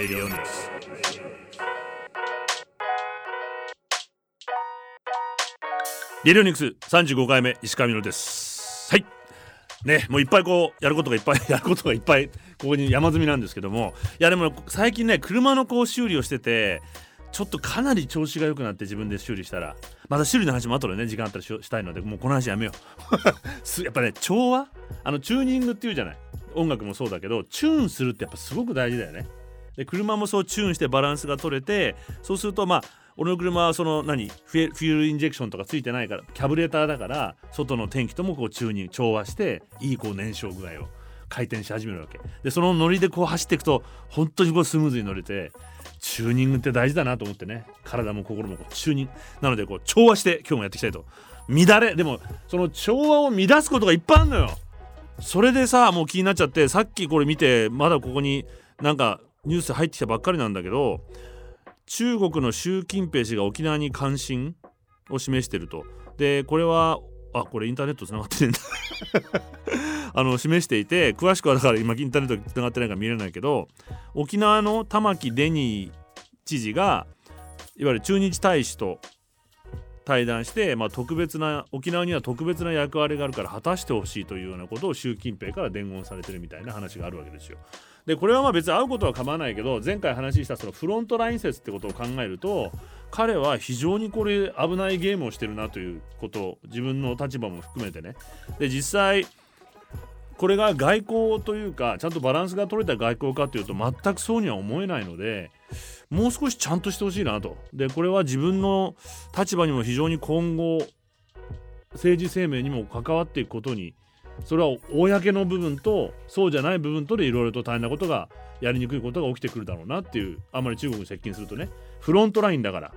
Radio News レディオニクス35回目石上野です。はい。ねもういっぱいこうやることがいっぱい やることがいっぱいここに山積みなんですけども。いやでも最近ね車のこう修理をしててちょっとかなり調子が良くなって自分で修理したら。また修理の話も後でね時間あったらしたいのでもうこの話やめよう。やっぱね調和？あのチューニングっていうじゃない。音楽もそうだけどチューンするってやっぱすごく大事だよね。で車もそうチューンしてバランスが取れてそうするとまあ俺の車はその何フュールインジェクションとかついてないからキャブレーターだから外の天気ともこうチューニング調和していいこう燃焼具合を回転し始めるわけ。でそのノリでこう走っていくと本当にこうスムーズに乗れてチューニングって大事だなと思ってね。体も心もこうチューニングなのでこう調和して今日もやっていきたいと。乱れでもその調和を乱すことがいっぱいあるのよ。それでさもう気になっちゃってさっきこれ見てまだここになんかニュース入ってきたばっかりなんだけど中国の習近平氏が沖縄に関心を示してるとでこれはあこれインターネットつながってるんだ あの示していて詳しくはだから今インターネットつながってないから見れないけど沖縄の玉城デニー知事がいわゆる駐日大使と対談して、まあ、特別な沖縄には特別な役割があるから果たしてほしいというようなことを習近平から伝言されてるみたいな話があるわけですよ。でこれはまあ別に会うことは構わないけど前回話したそのフロントライン説ってことを考えると彼は非常にこれ危ないゲームをしてるなということ自分の立場も含めてね。で実際これが外交というかちゃんとバランスが取れた外交かというと全くそうには思えないのでもう少しちゃんとしてほしいなと。でこれは自分の立場にも非常に今後政治生命にも関わっていくことにそれは公の部分とそうじゃない部分とでいろいろと大変なことがやりにくいことが起きてくるだろうなっていうあまり中国に接近するとねフロントラインだから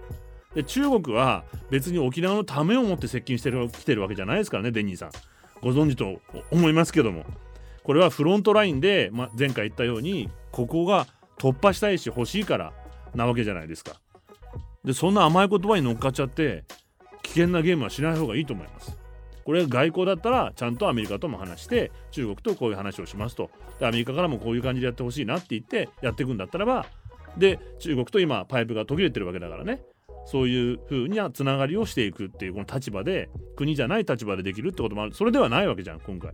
で中国は別に沖縄のためを持って接近してる来てるわけじゃないですからねデニーさんご存知と思いますけどもこれはフロントラインで、ま、前回言ったようにここが突破したいし欲しいからなわけじゃないですかでそんな甘い言葉に乗っかっちゃって危険なゲームはしない方がいいと思いますこれが外交だったらちゃんとアメリカとも話して中国とこういう話をしますと。でアメリカからもこういう感じでやってほしいなって言ってやっていくんだったらばで中国と今パイプが途切れてるわけだからね。そういうふうなつながりをしていくっていうこの立場で国じゃない立場でできるってこともある。それではないわけじゃん今回。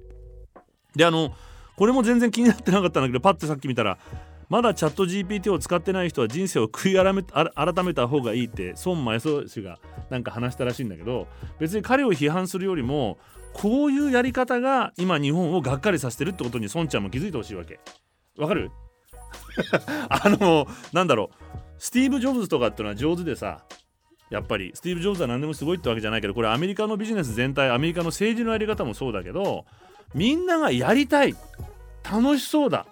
であのこれも全然気になってなかったんだけどパッてさっき見たらまだチャット GPT を使ってない人は人生を悔い改めた方がいいって孫正義氏がなんか話したらしいんだけど別に彼を批判するよりもこういうやり方が今日本をがっかりさせてるってことに孫ちゃんも気づいてほしいわけ。わかる？あのなんだろう。スティーブ・ジョブズとかっていうのは上手でさやっぱり。スティーブ・ジョブズは何でもすごいってわけじゃないけどこれアメリカのビジネス全体アメリカの政治のやり方もそうだけどみんながやりたい。楽しそうだ。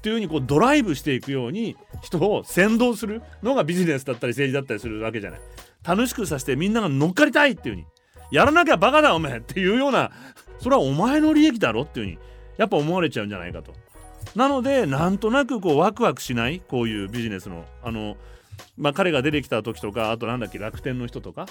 っていうふうにこうドライブしていくように人を先導するのがビジネスだったり政治だったりするわけじゃない楽しくさせてみんなが乗っかりたいっていうふうにやらなきゃバカだお前っていうようなそれはお前の利益だろっていうふうにやっぱ思われちゃうんじゃないかとなのでなんとなくこうワクワクしないこういうビジネスのあのまあ彼が出てきた時とかあとなんだっけ楽天の人とか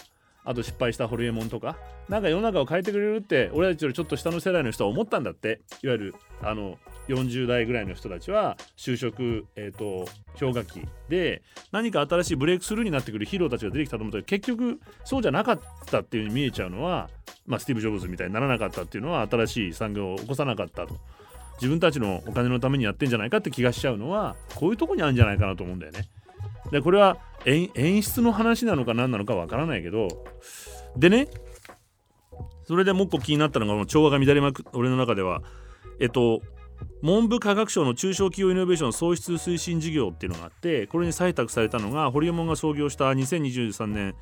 あと失敗したホルエモンとかなんか世の中を変えてくれるって俺たちよりちょっと下の世代の人は思ったんだっていわゆるあの40代ぐらいの人たちは就職、えーと、氷河期で何か新しいブレイクスルーになってくるヒーローたちが出てきたと思ったけど結局そうじゃなかったっていうふうに見えちゃうのは、まあ、スティーブ・ジョブズみたいにならなかったっていうのは新しい産業を起こさなかったと自分たちのお金のためにやってんじゃないかって気がしちゃうのはこういうとこにあるんじゃないかなと思うんだよね。でこれは演出の話なのか何なのかわからないけどでねそれでもう一個気になったのがこの調和が乱れまく俺の中ではえっと文部科学省の中小企業イノベーション創出推進事業っていうのがあってこれに採択されたのがホリエモンが創業した2023年、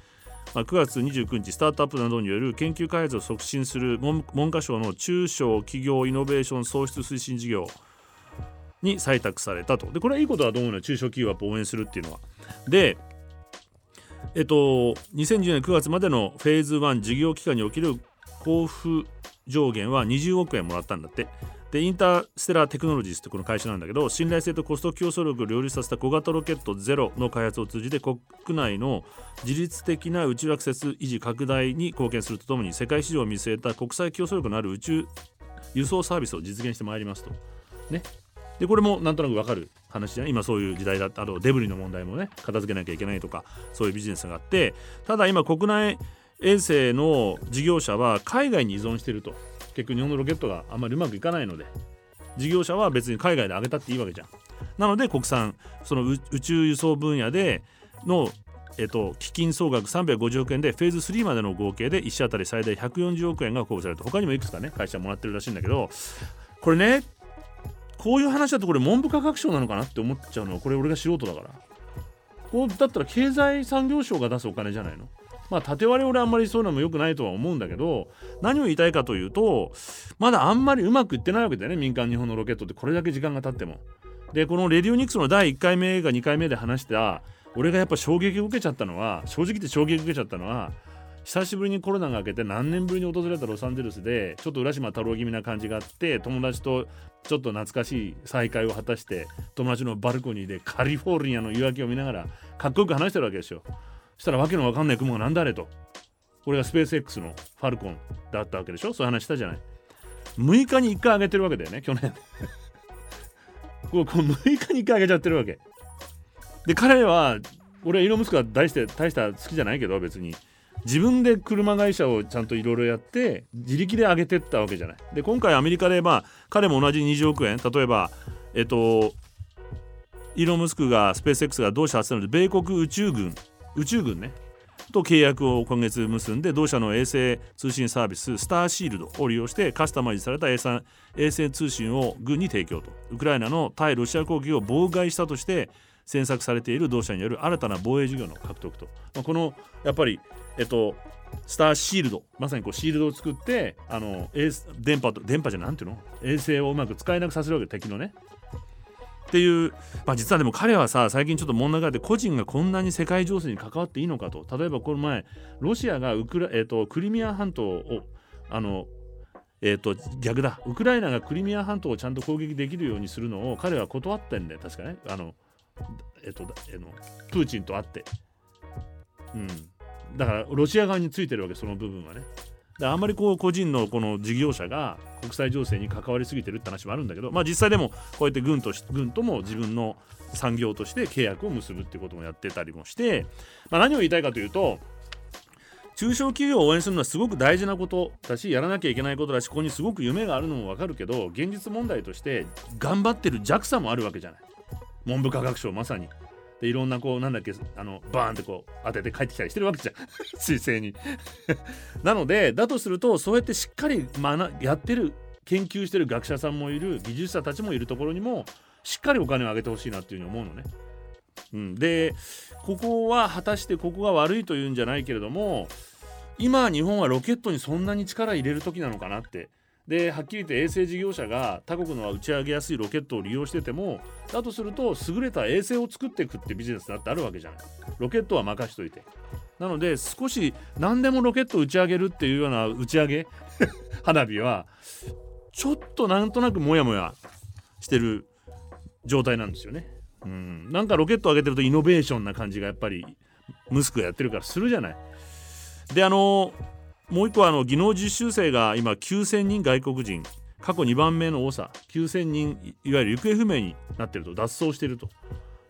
まあ、9月29日スタートアップなどによる研究開発を促進する文科省の中小企業イノベーション創出推進事業に採択されたと。でこれはいいことだと思うのよ。中小企業を応援するっていうのは。でえっと2010年9月までのフェーズ1事業期間における交付上限は20億円もらったんだって。でインターステラーテクノロジーズってこの会社なんだけど信頼性とコスト競争力を両立させた小型ロケットゼロの開発を通じて国内の自律的な宇宙アクセス維持拡大に貢献するとともに世界市場を見据えた国際競争力のある宇宙輸送サービスを実現してまいりますと。ね。でこれもなんとなくわかる話じゃない？今そういう時代だったあとデブリの問題もね片付けなきゃいけないとかそういうビジネスがあってただ今国内衛星の事業者は海外に依存していると結局日本のロケットがあんまりうまくいかないので事業者は別に海外で上げたっていいわけじゃん。なので国産その宇宙輸送分野でのえっと、基金総額350億円でフェーズ3までの合計で1社当たり最大140億円が公募されると。他にもいくつかね会社もらってるらしいんだけどこれねこういう話だとこれ文部科学省なのかなって思っちゃうのはこれ俺が素人だから。こうだったら経済産業省が出すお金じゃないの？まあ縦割り俺あんまりそういうのも良くないとは思うんだけど何を言いたいかというとまだあんまりうまくいってないわけだよね民間日本のロケットってこれだけ時間が経っても。でこのレディオニクスの第1回目が2回目で話した俺がやっぱ衝撃を受けちゃったのは正直言って衝撃を受けちゃったのは久しぶりにコロナが明けて何年ぶりに訪れたロサンゼルスでちょっと浦島太郎気味な感じがあって友達とちょっと懐かしい再会を果たして友達のバルコニーでカリフォルニアの夕焼けを見ながらかっこよく話してるわけですよしたらわけのわかんない雲が何だあれと。これがスペース X のファルコンだったわけでしょ？そういう話したじゃない。6日に1回上げてるわけだよね去年。こうこう6日に1回上げちゃってるわけ。で彼は俺はイーロ・ムスクは大して大した好きじゃないけど別に。自分で車会社をちゃんといろいろやって自力で上げてったわけじゃない。で今回アメリカでまあ彼も同じ20億円。例えばえっとイーロン・ムスクがスペース X が同社発なので米国宇宙軍。宇宙軍ね。と契約を今月結んで同社の衛星通信サービススターシールドを利用してカスタマイズされた衛星通信を軍に提供と。ウクライナの対ロシア攻撃を妨害したとして詮索されている同社による新たな防衛事業の獲得と、まあ、このやっぱりえっとスターシールドまさにこうシールドを作ってあの電波と電波じゃなんていうの？衛星をうまく使えなくさせるわけ敵のね。っていう、まあ、実はでも彼はさ最近ちょっと問題があって個人がこんなに世界情勢に関わっていいのかと例えばこの前ロシアがウクラ、えーと、クリミア半島をあのえーと、逆だ。ウクライナがクリミア半島をちゃんと攻撃できるようにするのを彼は断ってんだよ。確かね。あの、えーとえー、のプーチンと会って、うん、だからロシア側についてるわけその部分はね。あんまりこう個人のこの事業者が国際情勢に関わりすぎてるって話もあるんだけど、まあ、実際でもこうやって軍と軍とも自分の産業として契約を結ぶっていうこともやってたりもして、まあ、何を言いたいかというと中小企業を応援するのはすごく大事なことだしやらなきゃいけないことだしここにすごく夢があるのも分かるけど現実問題として頑張ってる JAXA もあるわけじゃない。文部科学省まさに。でいろんなこうなんだっけあのバーンってこう当てて帰ってきたりしてるわけじゃん。水星に。なのでだとするとそうやってしっかり学やってる研究してる学者さんもいる技術者たちもいるところにもしっかりお金を上げてほしいなっていうふうに思うのね。うん、でここは果たしてここが悪いというんじゃないけれども今日本はロケットにそんなに力入れる時なのかなってではっきり言って衛星事業者が他国の打ち上げやすいロケットを利用しててもだとすると優れた衛星を作っていくってビジネスだってあるわけじゃない。ロケットは任しといて。なので少し何でもロケット打ち上げるっていうような打ち上げ？花火はちょっとなんとなくモヤモヤしてる状態なんですよね。うん。なんかロケット上げてるとイノベーションな感じがやっぱりムスクやってるからするじゃない。であのーもう一個あの技能実習生が今9000人外国人。過去2番目の多さ。9000人いわゆる行方不明になっていると。脱走していると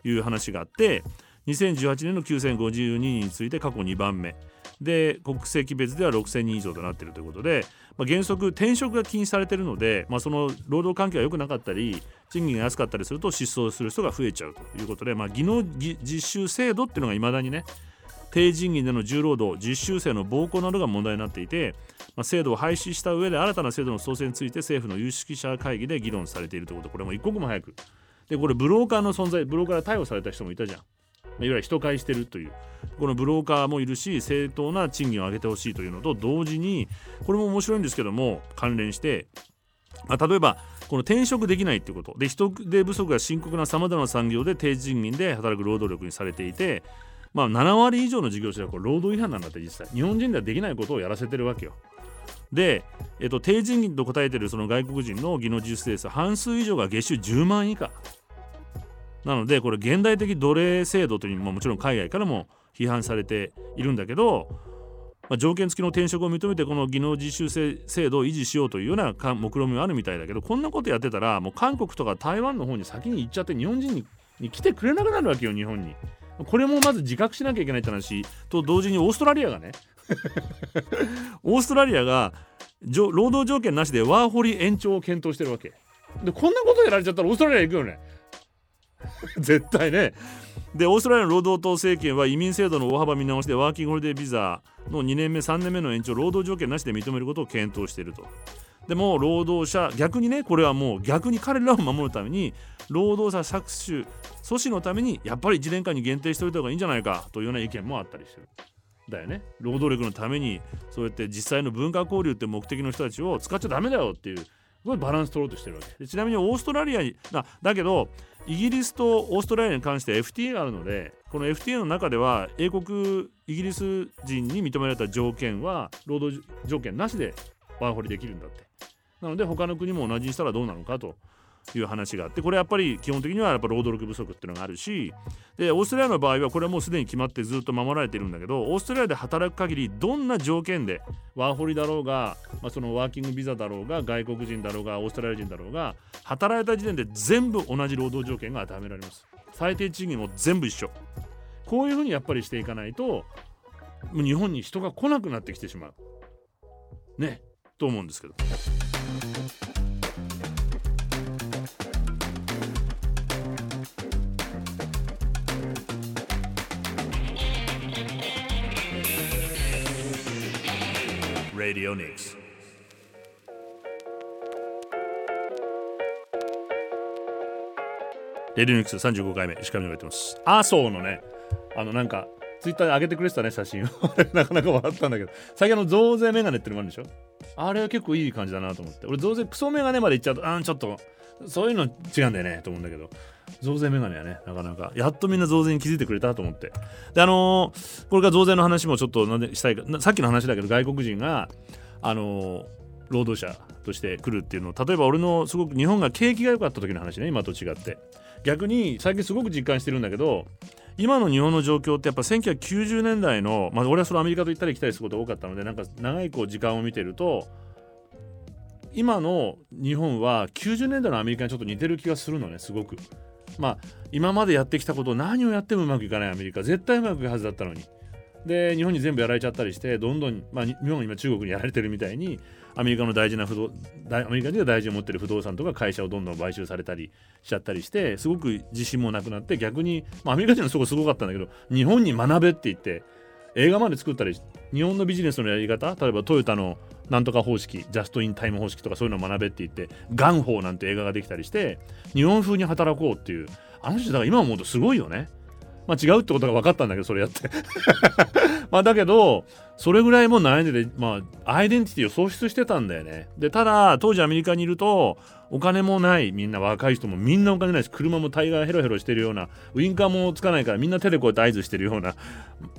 いう話があって2018年の9052人について過去2番目。で国籍別では6000人以上となっているということで、まあ、原則転職が禁止されているので、まあ、その労働環境が良くなかったり賃金が安かったりすると失踪する人が増えちゃうということで、まあ、技能実習制度っていうのがいまだにね低賃金での重労働実習生の暴行などが問題になっていて、まあ、制度を廃止した上で新たな制度の創設について政府の有識者会議で議論されているということ。これも一刻も早く。でこれブローカーの存在ブローカーで逮捕された人もいたじゃん。いわゆる人買いしてるという。このブローカーもいるし正当な賃金を上げてほしいというのと同時にこれも面白いんですけども関連してまあ、例えばこの転職できないっていうこと。で人手不足が深刻なさまざまな産業で低賃金で働く労働力にされていてまあ、7割以上の事業者はこれ労働違反なんだって実際日本人ではできないことをやらせてるわけよ。で、えっと、低賃金と答えてるその外国人の技能実習生半数以上が月収10万以下。なのでこれ現代的奴隷制度というのももちろん海外からも批判されているんだけど、まあ、条件付きの転職を認めてこの技能実習制度を維持しようというような目論見みはあるみたいだけどこんなことやってたらもう韓国とか台湾の方に先に行っちゃって日本人に来てくれなくなるわけよ日本に。これもまず自覚しなきゃいけないって話と同時にオーストラリアがね オーストラリアが労働条件なしでワーホリ延長を検討してるわけ。でこんなことやられちゃったらオーストラリア行くよね。絶対ね。でオーストラリアの労働党政権は移民制度の大幅見直しでワーキングホリデービザの2年目3年目の延長労働条件なしで認めることを検討していると。でも労働者逆にねこれはもう逆に彼らを守るために労働者搾取阻止のためにやっぱり1年間に限定しておいた方がいいんじゃないかというような意見もあったりしてる。だよね。労働力のためにそうやって実際の文化交流って目的の人たちを使っちゃダメだよっていうすごいバランス取ろうとしてるわけ。でちなみにオーストラリアにだだけどイギリスとオーストラリアに関して FTA があるのでこの FTA の中では英国イギリス人に認められた条件は労働条件なしでワーホリできるんだって。なので他の国も同じにしたらどうなのかという話があってこれやっぱり基本的にはやっぱ労働力不足っていうのがあるしでオーストラリアの場合はこれはもうすでに決まってずっと守られてるんだけどオーストラリアで働く限りどんな条件でワーホリだろうが、まあ、そのワーキングビザだろうが外国人だろうがオーストラリア人だろうが働いた時点で全部同じ労働条件が与えられます。最低賃金も全部一緒。こういうふうにやっぱりしていかないと日本に人が来なくなってきてしまう。ねと思うんですけど。Radio Nix. レディオニクス35回目、石上がやってます。麻生のね、あのなんか、ツイッターで上げてくれてたね、写真を。なかなか笑ったんだけど、最近の増税メガネってのもあるでしょ？あれは結構いい感じだなと思って。俺、増税クソメガネまでいっちゃうと、あん、ちょっと、そういうの違うんだよね、と思うんだけど。増税メガネはね、なかなか、やっとみんな増税に気づいてくれたと思って。で、あのー、これから増税の話もちょっとなんでしたいか、さっきの話だけど、外国人が、あのー、労働者として来るっていうのを、例えば俺のすごく日本が景気が良かった時の話ね、今と違って。逆に最近すごく実感してるんだけど、今の日本の状況ってやっぱ1990年代の、まあ、俺はそのアメリカと行ったり来たりすることが多かったのでなんか長いこう時間を見てると今の日本は90年代のアメリカにちょっと似てる気がするのねすごく。まあ今までやってきたことを何をやってもうまくいかないアメリカ。絶対うまくいくはずだったのに。で日本に全部やられちゃったりしてどんどん、まあ、日本は今中国にやられてるみたいにアメリカの大事な不動アメリカでは大事を持ってる不動産とか会社をどんどん買収されたりしちゃったりしてすごく自信もなくなって逆に、まあ、アメリカ人のそこすごかったんだけど日本に学べって言って映画まで作ったり日本のビジネスのやり方例えばトヨタのなんとか方式ジャストインタイム方式とかそういうのを学べって言ってガンホーなんて映画ができたりして日本風に働こうっていうあの人だから今思うとすごいよね。まあ違うってことが分かったんだけどそれやって。まあだけどそれぐらいも悩んでてまあアイデンティティを喪失してたんだよね。でただ当時アメリカにいるとお金もないみんな若い人もみんなお金ないし車も大概ヘロヘロしてるようなウインカーもつかないからみんな手でこうやって合図してるような。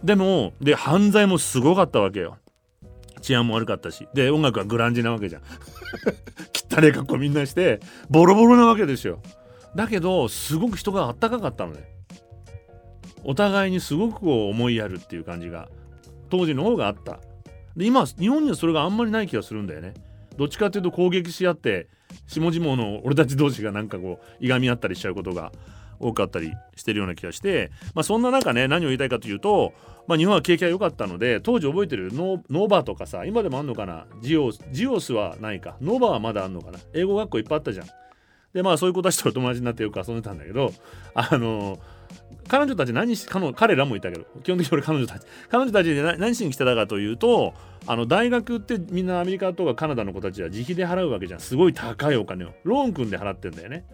でもで犯罪もすごかったわけよ。治安も悪かったし。で音楽はグランジなわけじゃん。汚い格好みんなしてボロボロなわけですよ。だけどすごく人があったかかったのね。お互いにすごくこう思いやるっていう感じが当時の方があった。で今日本にはそれがあんまりない気がするんだよね。どっちかっていうと攻撃し合って下々の俺たち同士がなんかこういがみ合ったりしちゃうことが多かったりしてるような気がして、まあ、そんな中ね何を言いたいかというと、まあ、日本は景気が良かったので当時覚えてるノーバーとかさ今でもあんのかな？ジオスジオスはないか。ノーバーはまだあんのかな？英語学校いっぱいあったじゃん。でまあそういう子たちと友達になってよく遊んでたんだけどあの彼女たち何し彼彼らもいたけど基本的に俺彼女たち。彼女たちで何しに来てたかというとあの大学ってみんなアメリカとかカナダの子たちは自費で払うわけじゃん。すごい高いお金を。ローン組んで払ってんだよね。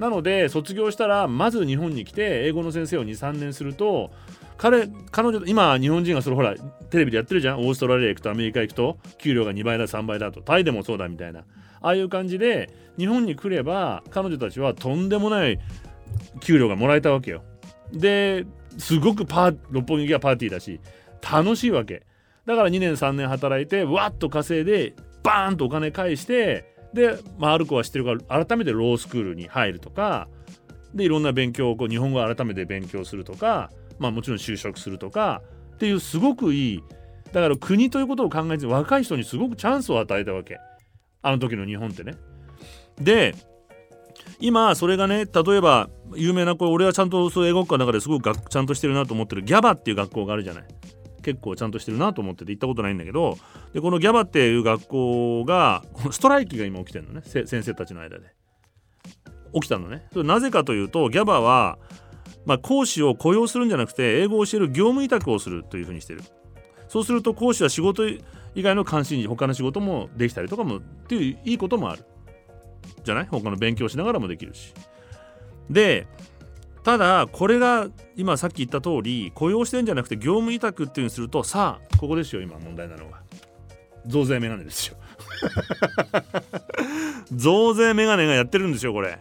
なので卒業したらまず日本に来て英語の先生を23年すると彼彼女今日本人がそれほらテレビでやってるじゃんオーストラリア行くとアメリカ行くと給料が2倍だ3倍だとタイでもそうだみたいなああいう感じで日本に来れば彼女たちはとんでもない給料がもらえたわけよ。ですごくパー六本木がパーティーだし楽しいわけ。だから2年3年働いてわっと稼いでバーンとお金返してで、まあ、ある子は知ってるから改めてロースクールに入るとかでいろんな勉強をこう日本語を改めて勉強するとか、まあ、もちろん就職するとかっていうすごくいい。だから国ということを考えて若い人にすごくチャンスを与えたわけ。あの時の日本ってね。で今それがね例えば有名なこれ俺はちゃんとそう英語科の中ですごくちゃんとしてるなと思ってるギャバっていう学校があるじゃない。結構ちゃんとしてるなと思ってて行ったことないんだけどでこのギャバっていう学校がこのストライキが今起きてるのね。先生たちの間で。起きたのね。それなぜかというとギャバは、まあ、講師を雇用するんじゃなくて英語を教える業務委託をするというふうにしてる。そうすると講師は仕事以外の関心事他の仕事もできたりとかもっていういいこともある。じゃない？他の勉強しながらもできるし。でただこれが今さっき言った通り雇用してんじゃなくて業務委託っていうにするとさあここですよ今問題なのは。増税メガネですよ。増税メガネがやってるんですよこれ。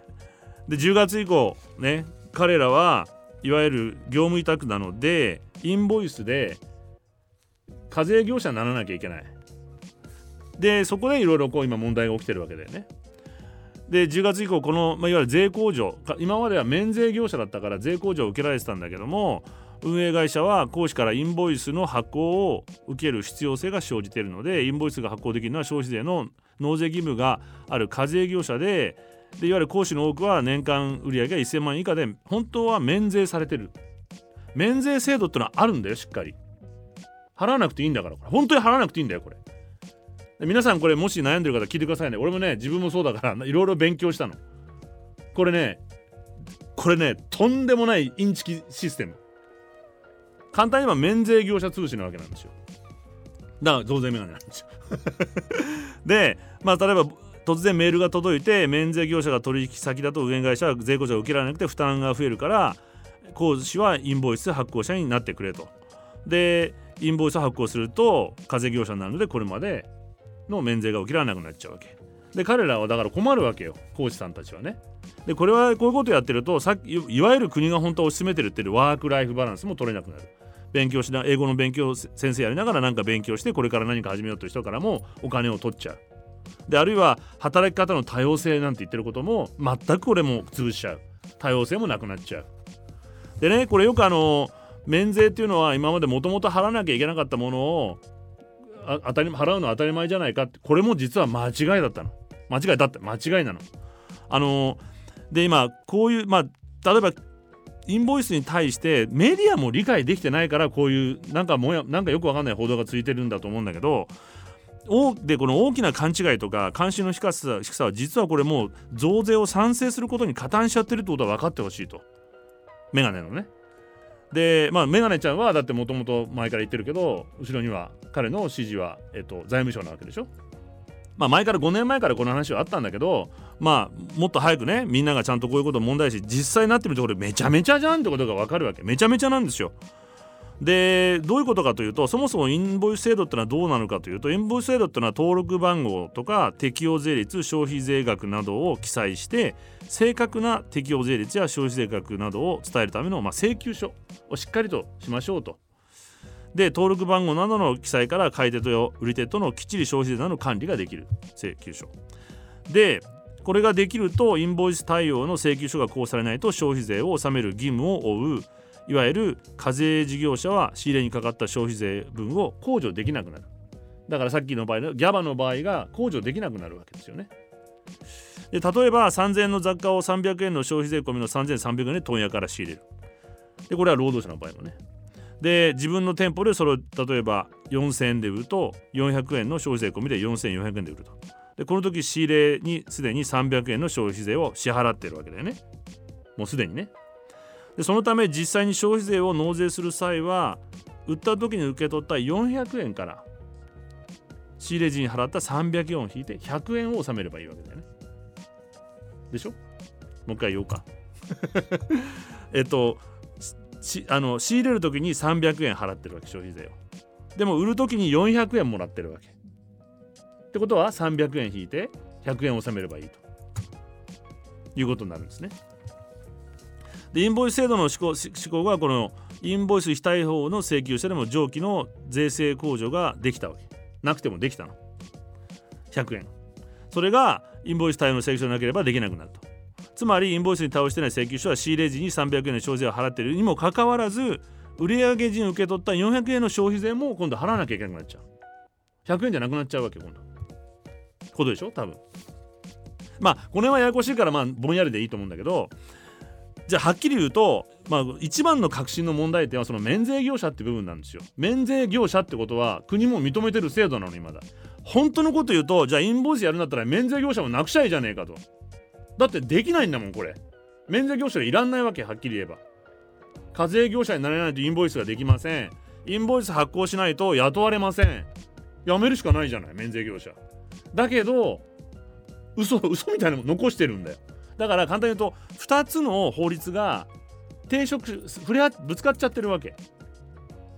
で10月以降ね彼らはいわゆる業務委託なのでインボイスで課税業者にならなきゃいけない。でそこでいろいろこう今問題が起きてるわけだよね。で10月以降この、まあ、いわゆる税控除今までは免税業者だったから税控除を受けられてたんだけども運営会社は講師からインボイスの発行を受ける必要性が生じているのでインボイスが発行できるのは消費税の納税義務がある課税業者ででいわゆる講師の多くは年間売上が1000万以下で本当は免税されてる。免税制度ってのはあるんだよしっかり。払わなくていいんだからこれ。本当に払わなくていいんだよこれ。皆さんこれもし悩んでる方聞いてくださいね。俺もね自分もそうだからいろいろ勉強したの。これねこれねとんでもないインチキシステム。簡単に言えば免税業者通信なわけなんですよ。だから増税メガネなんですよ。でまあ例えば突然メールが届いて免税業者が取引先だと運営会社は税控除を受けられなくて負担が増えるから講師はインボイス発行者になってくれと。でインボイス発行すると課税業者になるのでこれまでの免税が受けられなくなっちゃうわけ。で彼らはだから困るわけよ講師さんたちはね。でこれはこういうことやってるとさっきいわゆる国が本当は推し進めてるっていうワークライフバランスも取れなくなる。勉強しな英語の勉強先生やりながら何か勉強してこれから何か始めようという人からもお金を取っちゃう。であるいは働き方の多様性なんて言ってることも全くこれも潰しちゃう。多様性もなくなっちゃう。でねこれよくあの免税っていうのは今までもともと払わなきゃいけなかったものを当たり払うのは当たり前じゃないかってこれも実は間違いだったの。間違いだった間違いなの。あので今こういうまあ例えばインボイスに対してメディアも理解できてないからこういうなんかもやなんかよくわかんない報道がついてるんだと思うんだけどでこの大きな勘違いとか関心の低さ低さは実はこれもう増税を賛成することに加担しちゃってるってことは分かってほしいと。メガネのね。でまあメガネちゃんはだってもともと前から言ってるけど後ろには彼の指示は、えっと、財務省なわけでしょ。まあ前から5年前からこの話はあったんだけどまあもっと早くねみんながちゃんとこういうこと問題し実際になってみるとこれめちゃめちゃじゃんってことが分かるわけ。めちゃめちゃなんですよ。でどういうことかというとそもそもインボイス制度ってのはどうなのかというとインボイス制度ってのは登録番号とか適用税率消費税額などを記載して正確な適用税率や消費税額などを伝えるための、まあ、請求書をしっかりとしましょうと。で登録番号などの記載から買い手と売り手とのきっちり消費税などの管理ができる請求書。でこれができるとインボイス対応の請求書が交付されないと消費税を納める義務を負ういわゆる課税事業者は仕入れにかかった消費税分を控除できなくなる。だからさっきの場合のギャバの場合が控除できなくなるわけですよね。で例えば3000円の雑貨を300円の消費税込みの3300円で問屋から仕入れる。でこれは労働者の場合もね。で自分の店舗でそれを例えば4000円で売ると400円の消費税込みで4400円で売ると。でこの時仕入れにすでに300円の消費税を支払ってるわけだよね。もうすでにね。でそのため実際に消費税を納税する際は売った時に受け取った400円から仕入れ時に払った300円を引いて100円を納めればいいわけだよね。でしょ？もう一回言おうか。えっとあの仕入れる時に300円払ってるわけ消費税を。でも売る時に400円もらってるわけ。ってことは300円引いて100円納めればいいということになるんですね。でインボイス制度の施行施行がこのインボイス非対法の請求者でも上記の税制控除ができたわけ。なくてもできたの。100円。それがインボイス対応の請求書でなければできなくなると。つまりインボイスに対応してない請求書は仕入れ時に300円の消費税を払っているにもかかわらず売上時に受け取った400円の消費税も今度払わなきゃいけなくなっちゃう。100円じゃなくなっちゃうわけ今度。ことでしょ多分。まあこの辺はややこしいからまあぼんやりでいいと思うんだけどじゃあはっきり言うと、まあ、一番の革新の問題点はその免税業者って部分なんですよ。免税業者ってことは国も認めてる制度なのにまだ。本当のこと言うとじゃあインボイスやるんだったら免税業者もなくちゃいじゃねえかと。だってできないんだもんこれ。免税業者がいらんないわけはっきり言えば。課税業者になれないとインボイスができません。インボイス発行しないと雇われません。辞めるしかないじゃない免税業者。だけど嘘嘘みたいなの残してるんだよ。だから簡単に言うと2つの法律が抵触触れぶつかっちゃってるわけ。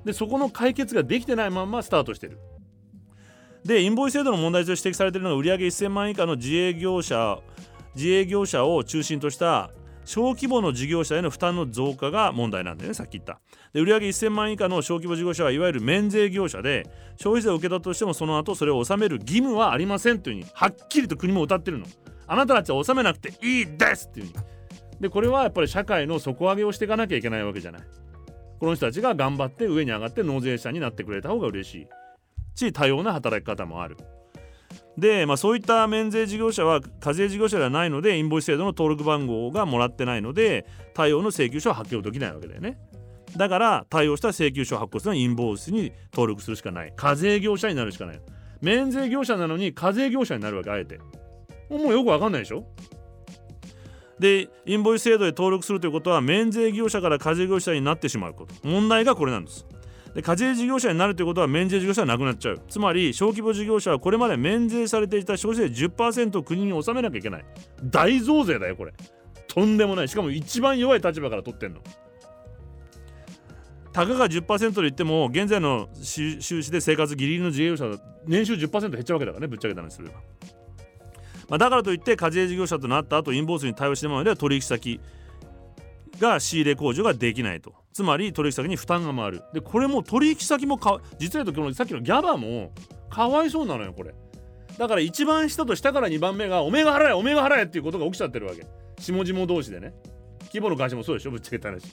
でそこの解決ができてないまんまスタートしてる。でインボイス制度の問題として指摘されているのが売上1000万以下の自営業者自営業者を中心とした小規模の事業者への負担の増加が問題なんだよねさっき言った。で売上1000万以下の小規模事業者はいわゆる免税業者で消費税を受けたとしてもその後それを納める義務はありませんというふうにはっきりと国も謳ってるの。あなたたちは納めなくていいですっていう風に。でこれはやっぱり社会の底上げをしていかなきゃいけないわけじゃない。この人たちが頑張って上に上がって納税者になってくれた方が嬉しい。し多様な働き方もある。で、まあ、そういった免税事業者は課税事業者ではないのでインボイス制度の登録番号がもらってないので対応の請求書を発行できないわけだよね。だから対応した請求書を発行するのはインボイスに登録するしかない。課税業者になるしかない。免税業者なのに課税業者になるわけあえて。もうよくわかんないでしょ？でインボイス制度で登録するということは免税業者から課税業者になってしまうこと。問題がこれなんです。で課税事業者になるということは免税事業者はなくなっちゃう。つまり小規模事業者はこれまで免税されていた消費税10%を国に納めなきゃいけない。大増税だよこれ。とんでもない。しかも一番弱い立場から取ってんの。たかが10%と言っても現在の収支で生活ギリギリの自営業者は年収10%減っちゃうわけだからねぶっちゃけた話すれば。まあ、だからといって課税事業者となった後インボイスに対応してもらうでは取引先が仕入れ控除ができないと。つまり取引先に負担が回る。でこれも取引先もか実は言うとさっきのギャバもかわいそうなのよこれ。だから一番下と下から2番目がおめえが払えおめえが払えっていうことが起きちゃってるわけ。下々同士でね。規模の会社もそうでしょぶっちゃけた話。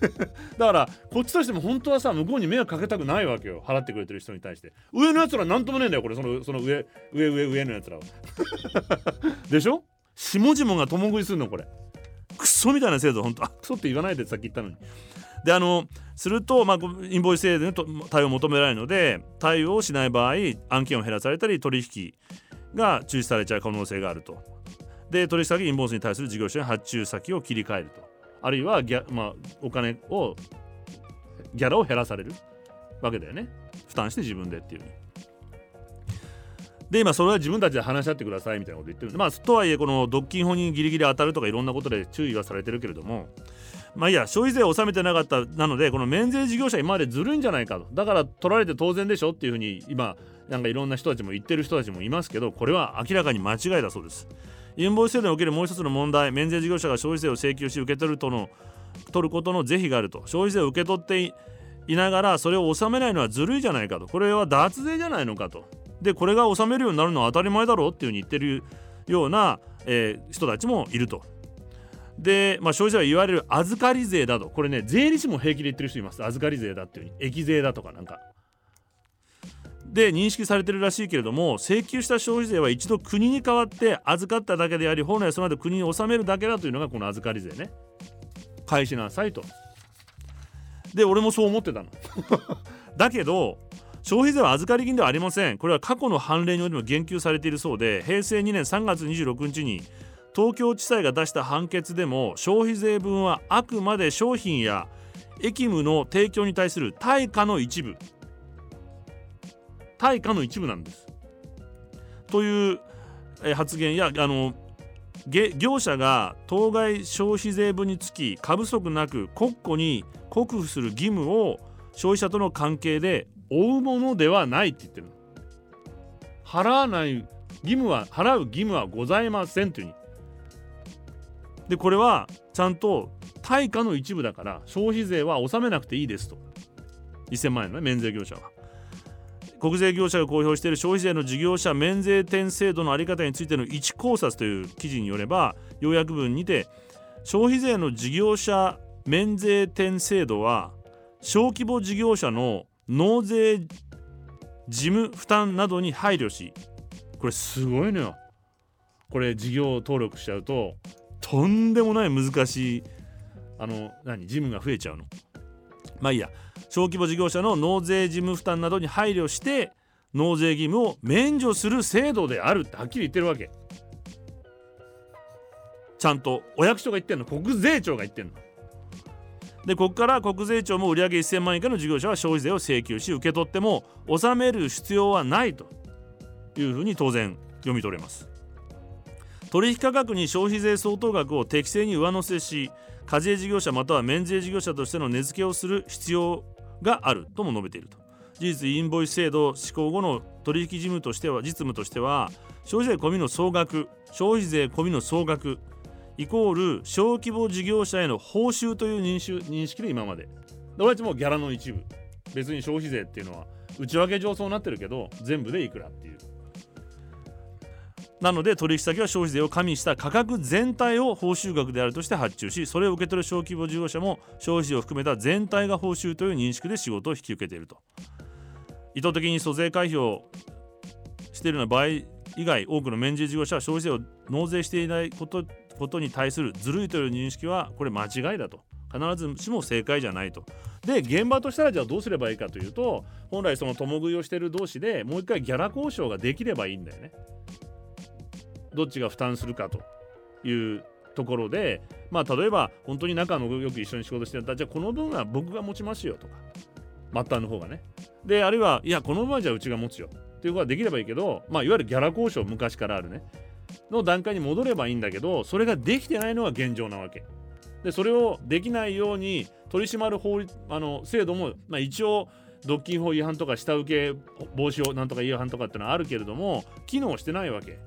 だからこっちとしても本当はさ向こうに迷惑かけたくないわけよ。払ってくれてる人に対して。上のやつら何ともねえんだよこれ。そのその上上上上のやつらは。でしょ？下々が共食いするのこれ。クソみたいな制度本当あクソって言わないでさっき言ったのに。であのすると、まあ、インボイス制度に対応を求められるので対応しない場合案件を減らされたり取引が中止されちゃう可能性があると。で取引先インボイスに対する事業者に発注先を切り替えると。あるいはギャ、まあ、お金をギャラを減らされるわけだよね。負担して自分でっていう。で今それは自分たちで話し合ってくださいみたいなこと言ってる。まあとはいえこの独禁法にギリギリ当たるとかいろんなことで注意はされてるけれども。まあいいや消費税を納めてなかったなのでこの免税事業者今までずるいんじゃないかと。だから取られて当然でしょっていうふうに今なんかいろんな人たちも言ってる人たちもいますけどこれは明らかに間違いだそうです。インボイス制度におけるもう一つの問題免税事業者が消費税を請求し受け取るとの取ることの是非があると。消費税を受け取っていながらそれを納めないのはずるいじゃないかと。これは脱税じゃないのかと。でこれが納めるようになるのは当たり前だろうっていうふうに言ってるような、えー、人たちもいると。で、まあ、消費者は言われる預かり税だと。これね税理士も平気で言ってる人います。預かり税だっていうふうに。益税だとかなんか。で認識されてるらしいけれども請求した消費税は一度国に代わって預かっただけであり本来その後国に納めるだけだというのがこの預かり税ね。返しなさいと。で俺もそう思ってたの。だけど消費税は預かり金ではありません。これは過去の判例においても言及されているそうで平成2年3月26日に東京地裁が出した判決でも消費税分はあくまで商品や役務の提供に対する対価の一部対価の一部なんです。という発言やあの業者が当該消費税分につき過不足なく国庫に国付する義務を消費者との関係で負うものではないって言ってる払わない義務は払う義務はございませんという。にでこれはちゃんと対価の一部だから消費税は納めなくていいですと。1000万円の、免税業者は。国税業者が公表している消費税の事業者免税店制度の在り方についての一考察という記事によれば要約文にて消費税の事業者免税店制度は小規模事業者の納税事務負担などに配慮しこれすごいのよ。これ事業登録しちゃうととんでもない難しいあの何事務が増えちゃうの。まあいいや。小規模事業者の納税事務負担などに配慮して納税義務を免除する制度であるってはっきり言ってるわけ。ちゃんとお役所が言ってんの。国税庁が言ってんの。でここから国税庁も売上1000万円以下の事業者は消費税を請求し受け取っても納める必要はないと。いうふうに当然読み取れます。取引価格に消費税相当額を適正に上乗せし課税事業者または免税事業者としての値付けをする必要があるとも述べていると。事実インボイス制度施行後の取引事務としては実務としては消費税込みの総額消費税込みの総額イコール小規模事業者への報酬という認識認識で今まで俺たちもギャラの一部。別に消費税っていうのは内訳上そうなってるけど全部でいくらっていう。なので取引先は消費税を加味した価格全体を報酬額であるとして発注しそれを受け取る小規模事業者も消費税を含めた全体が報酬という認識で仕事を引き受けていると。意図的に租税回避をしているような場合以外多くの免税事業者は消費税を納税していないことことに対するずるいという認識はこれ間違いだと。必ずしも正解じゃないと。で現場としたらじゃあどうすればいいかというと本来その共食いをしてる同士でもう一回ギャラ交渉ができればいいんだよね。どっちが負担するかというところでまあ例えば本当に仲のよく一緒に仕事してたじゃあこの分は僕が持ちますよとか末端の方がね。であるいはいやこの分はじゃあうちが持つよっていうことができればいいけどまあいわゆるギャラ交渉昔からあるね。の段階に戻ればいいんだけどそれができてないのが現状なわけ。でそれをできないように取り締まる法律あの制度も、まあ、一応独禁法違反とか下請け防止をなんとか違反とかってのはあるけれども機能してないわけ。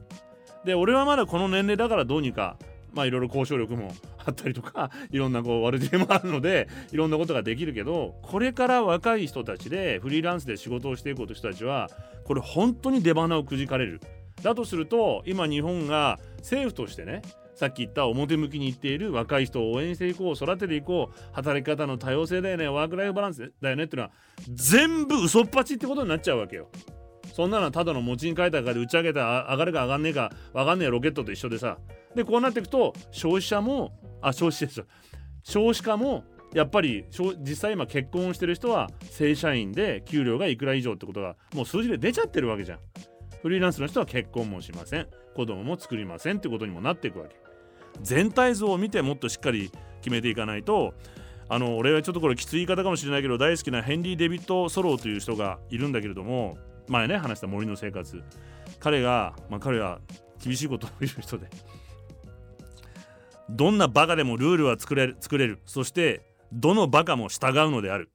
で俺はまだこの年齢だからどうにかまあいろいろ交渉力も あったりとかいろんなこう悪知恵もあるのでいろんなことができるけどこれから若い人たちでフリーランスで仕事をしていこうと人たちはこれ本当に出花をくじかれるだとすると今日本が政府としてねさっき言った表向きに言っている若い人を応援していこう育てていこう働き方の多様性だよねワークライフバランスだよねっていうのは全部嘘っぱちってことになっちゃうわけよ。そんなのただの餅に書いたかで打ち上げたら上がるか上がんねえか分かんねえロケットと一緒でさ。でこうなっていくと消費者もあ消費者ですよ少子化もやっぱり実際今結婚をしてる人は正社員で給料がいくら以上ってことがもう数字で出ちゃってるわけじゃん。フリーランスの人は結婚もしません。子供も作りませんってことにもなっていくわけ。全体像を見てもっとしっかり決めていかないとあの俺はちょっとこれきつい言い方かもしれないけど大好きなヘンリー・デビッド・ソローという人がいるんだけれども前ね話した森の生活。彼が、まあ、彼は厳しいことを言う人で。どんなバカでもルールは作れる作れる。そしてどのバカも従うのである。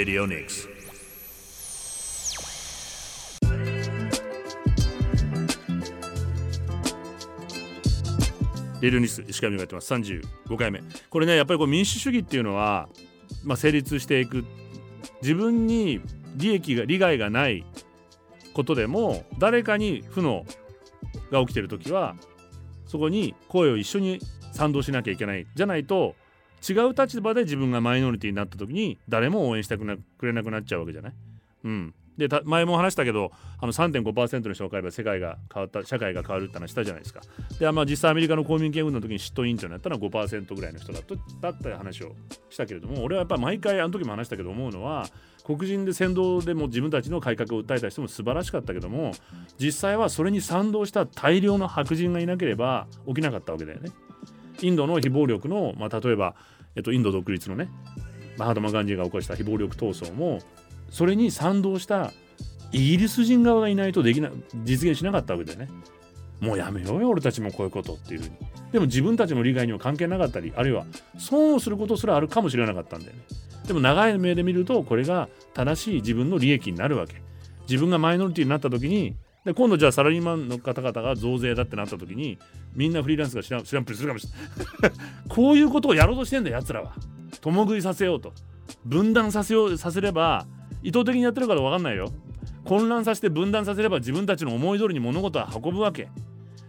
Radio Nix. レルニス石上がやってます。35回目。これねやっぱりこう民主主義っていうのは、まあ、成立していく。自分に利益が利害がないことでも誰かに負のが起きてる時はそこに声を一緒に賛同しなきゃいけない。じゃないと違う立場で自分がマイノリティになった時に誰も応援してくれなくなっちゃうわけじゃない？うん、で前も話したけどあの3.5%の人が変えば世界が変わった社会が変わるって話したじゃないですか。で、まあ、実際アメリカの公民権運動の時に嫉妬委員長になったのは5%ぐらいの人だったった話をしたけれども俺はやっぱ毎回あの時も話したけど思うのは黒人で先導でも自分たちの改革を訴えた人も素晴らしかったけども実際はそれに賛同した大量の白人がいなければ起きなかったわけだよね。インドの非暴力の、まあ、例えば、えっと、インド独立のねマハトマ・ガンジーが起こした非暴力闘争もそれに賛同したイギリス人側がいないとできな実現しなかったわけだよね。もうやめようよ俺たちもこういうことっていうふうに。でも自分たちの利害には関係なかったりあるいは損をすることすらあるかもしれなかったんだよね。でも長い目で見るとこれが正しい自分の利益になるわけ。自分がマイノリティになった時にで今度じゃあサラリーマンの方々が増税だってなった時にみんなフリーランスが知ら知らんぷりするかもしれない。こういうことをやろうとしてんだやつらは。共食いさせようと。分断させようさせれば意図的にやってるか分かんないよ。混乱させて分断させれば自分たちの思い通りに物事は運ぶわけ。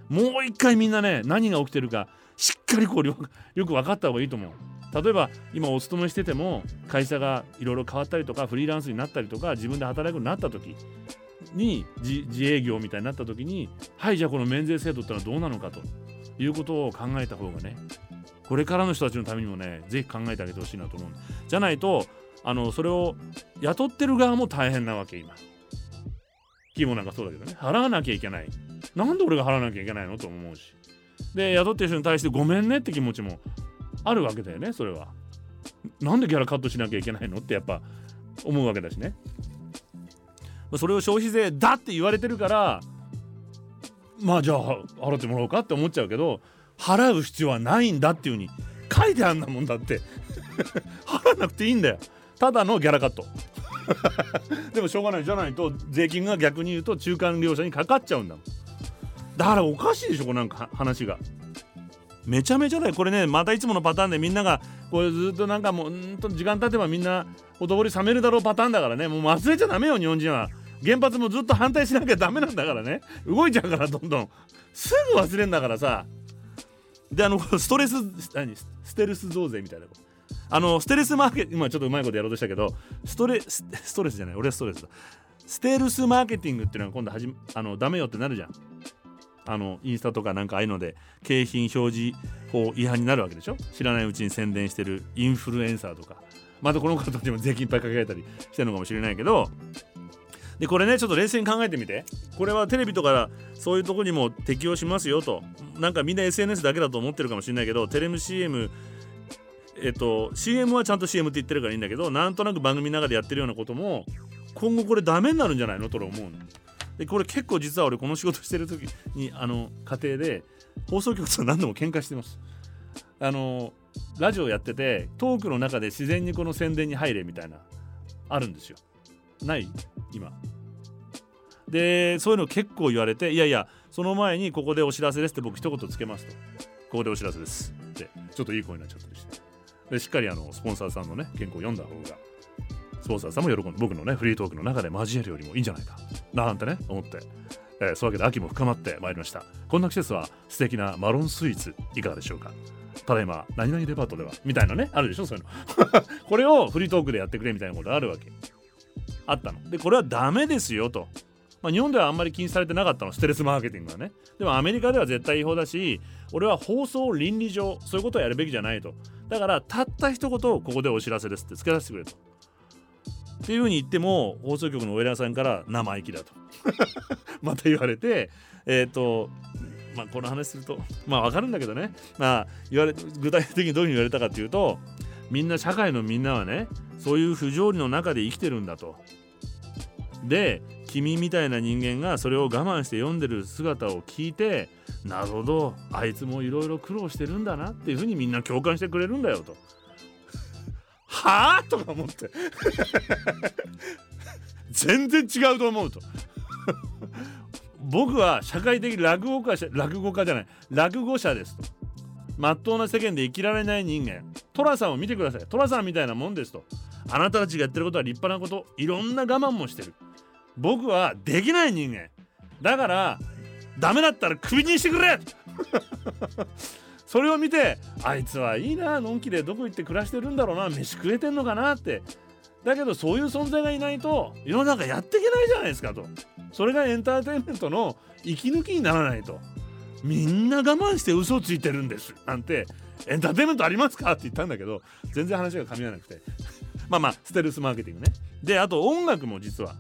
もう一回みんなね何が起きてるかしっかりこうよく分かった方がいいと思う。例えば今お勤めしてても会社がいろいろ変わったりとかフリーランスになったりとか自分で働くようになった時に自営業みたいになった時にはいじゃあこの免税制度ってのはどうなのかということを考えた方がねこれからの人たちのためにもねぜひ考えてあげてほしいなと思う。じゃないとあのそれを雇ってる側も大変なわけ今。企業なんかそうだけどね。払わなきゃいけない。なんで俺が払わなきゃいけないのと思うし。で雇ってる人に対してごめんねって気持ちもあるわけだよねそれは。なんでギャラカットしなきゃいけないのってやっぱ思うわけだしね。それを消費税だって言われてるからまあじゃあ払ってもらおうかって思っちゃうけど払う必要はないんだっていう風に書いてあんなもんだって。払わなくていいんだよ。ただのギャラカット。でもしょうがないじゃないと税金が逆に言うと中間業者にかかっちゃうんだもん。だからおかしいでしょこれなんか話が。めちゃめちゃだよ。これねまたいつものパターンでみんながこれずっとなんかもううんと時間経てばみんなほとぼり冷めるだろうパターンだからね。もう忘れちゃダメよ日本人は。原発もずっと反対しなきゃダメなんだからね。動いちゃうからどんどん。すぐ忘れんだからさ。であのストレス何？ステルス増税みたいなこと。あのステルスマーケ今ちょっとうまいことやろうとしたけどストレスストレスじゃない。俺はストレスだ。ステルスマーケティングっていうのが今度はじあのダメよってなるじゃん。あのインスタとかなんかああいうので景品表示法違反になるわけでしょ？知らないうちに宣伝してるインフルエンサーとか。またこの方たちも税金いっぱいかけられたりしてるのかもしれないけどでこれねちょっと冷静に考えてみてこれはテレビとかそういうとこにも適用しますよとなんかみんな SNS だけだと思ってるかもしれないけどテレビ CM えっと CM はちゃんと CM って言ってるからいいんだけどなんとなく番組の中でやってるようなことも今後これダメになるんじゃないのと思うの。でこれ結構実は俺この仕事してる時にあの家庭で放送局と何度も喧嘩してます。あのラジオやっててトークの中で自然にこの宣伝に入れみたいなあるんですよ。ない今。でそういうの結構言われていやいやその前にここでお知らせですって僕一言つけますと。ここでお知らせですってちょっといい声になっちゃったりして。でしっかりあのスポンサーさんのね原稿を読んだ方がスポンサーさんも喜んで僕のねフリートークの中で交えるよりもいいんじゃないか。なんてね思って、えー、そういうわけで秋も深まってまいりました。こんな季節は素敵なマロンスイーツいかがでしょうか。ただいま何々デパートではみたいなねあるでしょそういうの。これをフリートークでやってくれみたいなことあるわけ。あったの。でこれはダメですよと。まあ、日本ではあんまり禁止されてなかったの。ステレスマーケティングはね。でもアメリカでは絶対違法だし俺は放送倫理上そういうことをやるべきじゃないと。だからたった一言ここでお知らせですって付け出してくれと。っていうふうに言っても放送局のお偉さんから生意気だと。また言われてえっ、ー、とまあこの話するとまあわかるんだけどね。まあ言われ具体的にどういうふうに言われたかっていうとみんな社会のみんなはねそういう不条理の中で生きてるんだと。で君みたいな人間がそれを我慢して読んでる姿を聞いてなるほどあいつもいろいろ苦労してるんだなっていうふうにみんな共感してくれるんだよと。はあとか思って。全然違うと思うと。僕は社会的落語家落語家じゃない落語者ですと。まっとうな世間で生きられない人間。寅さんを見てください。寅さんみたいなもんですと。あなたたちがやってることは立派なこと。いろんな我慢もしてる。僕はできない人間。だからダメだったらクビにしてくれ。それを見てあいつはいいな。のんきでどこ行って暮らしてるんだろうな。飯食えてんのかなって。だけどそういう存在がいないと世の中やっていけないじゃないですかと。それがエンターテインメントの息抜きにならないと。みんな我慢して嘘をついてるんですなんてエンターテインメントありますか？って言ったんだけど全然話が噛み合わなくて まあまあステルスマーケティングねであと音楽も実は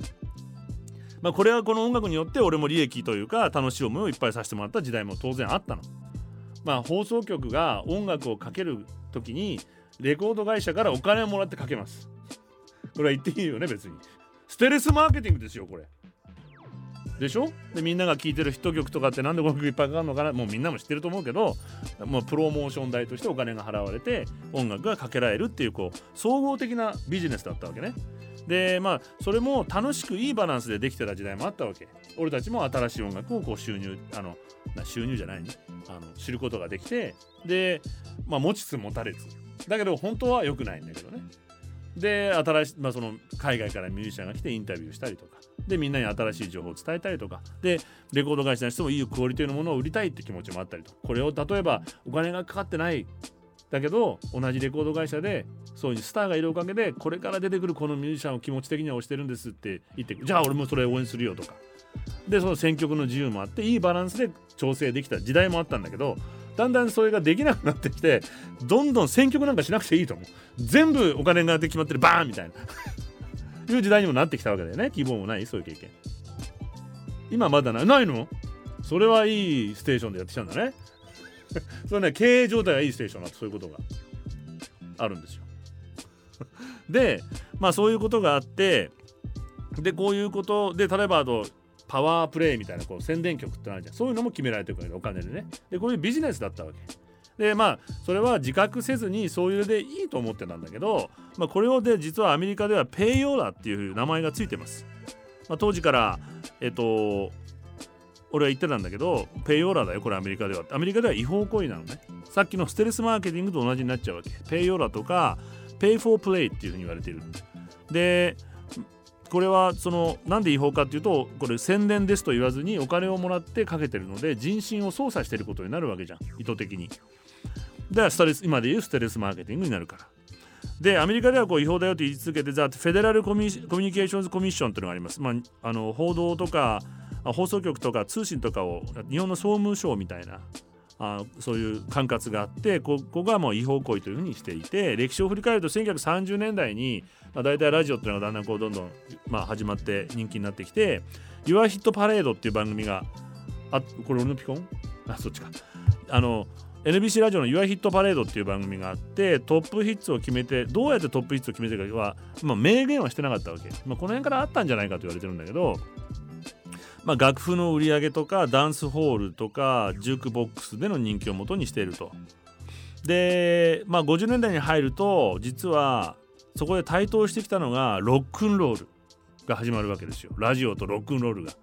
まあ、これはこの音楽によって俺も利益というか楽しい思いをいっぱいさせてもらった時代も当然あったの。まあ、放送局が音楽をかける時にレコード会社からお金をもらってかけます。これは言っていいよね別に。ステレスマーケティングですよこれ。でしょ？でみんなが聴いてるヒット曲とかってなんでこの曲いっぱいかかるのかな？もうみんなも知ってると思うけどもうプロモーション代としてお金が払われて音楽がかけられるっていうこう総合的なビジネスだったわけね。でまあそれも楽しくいいバランスでできてた時代もあったわけ。俺たちも新しい音楽をこう収入あの収入じゃないね。あの知ることができてでまあ持ちつ持たれつ。だけど本当は良くないんだけどね。で新しい、まあ、その海外からミュージシャンが来てインタビューしたりとか。でみんなに新しい情報を伝えたりとか。でレコード会社の人もいいクオリティのものを売りたいって気持ちもあったりとこれを例えばお金がかかってない。だけど同じレコード会社でそういうスターがいるおかげでこれから出てくるこのミュージシャンを気持ち的には推してるんですって言ってじゃあ俺もそれ応援するよとか。でその選曲の自由もあっていいバランスで調整できた時代もあったんだけどだんだんそれができなくなってきてどんどん選曲なんかしなくていいと思う。全部お金がで決まってるバーンみたいな。いう時代にもなってきたわけだよね。希望もないそういう経験。今まだない。ないの？それはいいステーションでやってきたんだね。それね経営状態がいいステーションだとそういうことが。あるんですよ。でまあそういうことがあってでこういうことで例えばあとパワープレイみたいなこう宣伝曲ってあるじゃん。そういうのも決められてるわけお金でね。でこういうビジネスだったわけ。でまあそれは自覚せずにそういうでいいと思ってたんだけど、まあ、これをで実はアメリカではペイヨーラっていう名前がついてます、まあ、当時からえっと俺は言ってたんだけどペイオーラだよこれアメリカでは。アメリカでは違法行為なのね。さっきのステルスマーケティングと同じになっちゃうわけ。ペイオーラとかペイフォープレイっていうふうに言われている。でこれはそのなんで違法かっていうとこれ宣伝ですと言わずにお金をもらってかけてるので人心を操作してることになるわけじゃん。意図的に。だからストレス今で言うステレスマーケティングになるから。でアメリカではこう違法だよと言い続けてザ・フェデラルコミュニケーションズ・コミッションというのがあります、まあ、あの報道とか放送局とか通信とかを日本の総務省みたいなあそういう管轄があってここがもう違法行為というふうにしていて歴史を振り返ると1930年代に、まあ、大体ラジオっていうのがだんだんこうどんどん、まあ、始まって人気になってきて「ユアヒットパレード」っていう番組があこれ俺のピコン？あそっちか。あの NBC ラジオの「ユアヒットパレード」っていう番組があってトップヒッツを決めてどうやってトップヒッツを決めてるかは、まあ、明言はしてなかったわけ、まあ、この辺からあったんじゃないかと言われてるんだけどまあ、楽譜の売り上げとかダンスホールとかジュークボックスでの人気をもとにしていると。で、まあ、50年代に入ると実はそこで台頭してきたのがロックンロールが始まるわけですよラジオとロックンロールが。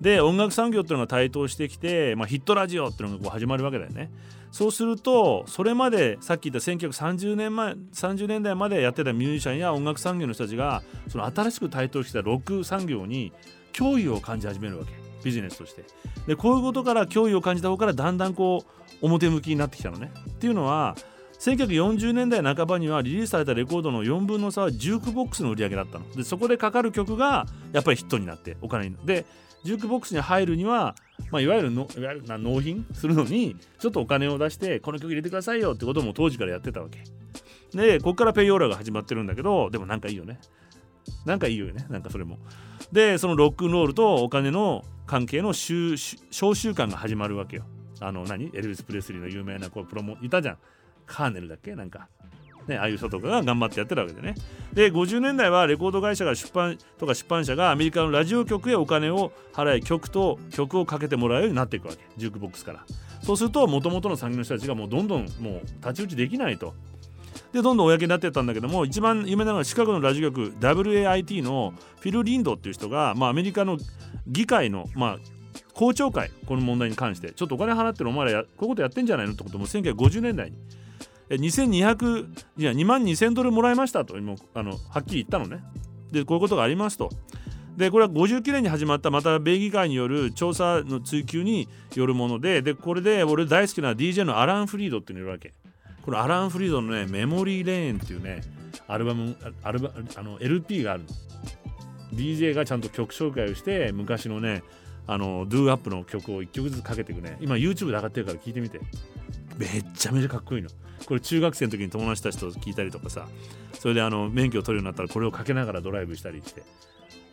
で音楽産業っていうのが台頭してきて、まあ、ヒットラジオっていうのがこう始まるわけだよね。そうするとそれまでさっき言った1930年前30年代までやってたミュージシャンや音楽産業の人たちがその新しく台頭してきたロック産業に脅威を感じ始めるわけ。ビジネスとして。でこういうことから脅威を感じた方からだんだんこう表向きになってきたのね。っていうのは1940年代半ばにはリリースされたレコードの4分の差はジュークボックスの売り上げだったの。でそこでかかる曲がやっぱりヒットになってお金にでジュークボックスに入るには、まあ、いわゆるのいわゆるな納品するのにちょっとお金を出してこの曲入れてくださいよってことも当時からやってたわけ。でここからペイオーラが始まってるんだけどでもなんかいいよね。なんかいいよね。なんかそれも。でそのロックンロールとお金の関係の召集感が始まるわけよあの何？エルヴィス・プレスリーの有名なこうプロモいたじゃんカーネルだっけ？なんかね、ああいう人とかが頑張ってやってるわけでね。で、50年代はレコード会社が出版とか出版社がアメリカのラジオ局へお金を払い、曲と曲をかけてもらうようになっていくわけ。ジュークボックスから。そうすると、もともとの産業の人たちがもうどんどんもう太刀打ちできないと。でどんどん公になってったんだけども一番有名なのがシカゴのラジオ局 WAIT のフィル・リンドっていう人が、まあ、アメリカの議会の、まあ、公聴会この問題に関してちょっとお金払ってるお前らやこういうことやってんじゃないのってことも1950年代に2200いや2万2000ドルもらいましたともあのはっきり言ったのね。でこういうことがありますと。でこれは59年に始まったまた米議会による調査の追及によるものででこれで俺大好きな DJ のアラン・フリードっていうのいるわけ。このアラン・フリードのね、メモリー・レーンっていうね、アルバム、アルバあの LP があるの。DJ がちゃんと曲紹介をして、昔のね、あの、ドゥーアップの曲を1曲ずつかけていくね。今 YouTube で上がってるから聞いてみて。めっちゃめちゃかっこいいの。これ中学生の時に友達たちと聞いたりとかさ、それであの、免許を取るようになったらこれをかけながらドライブしたりして。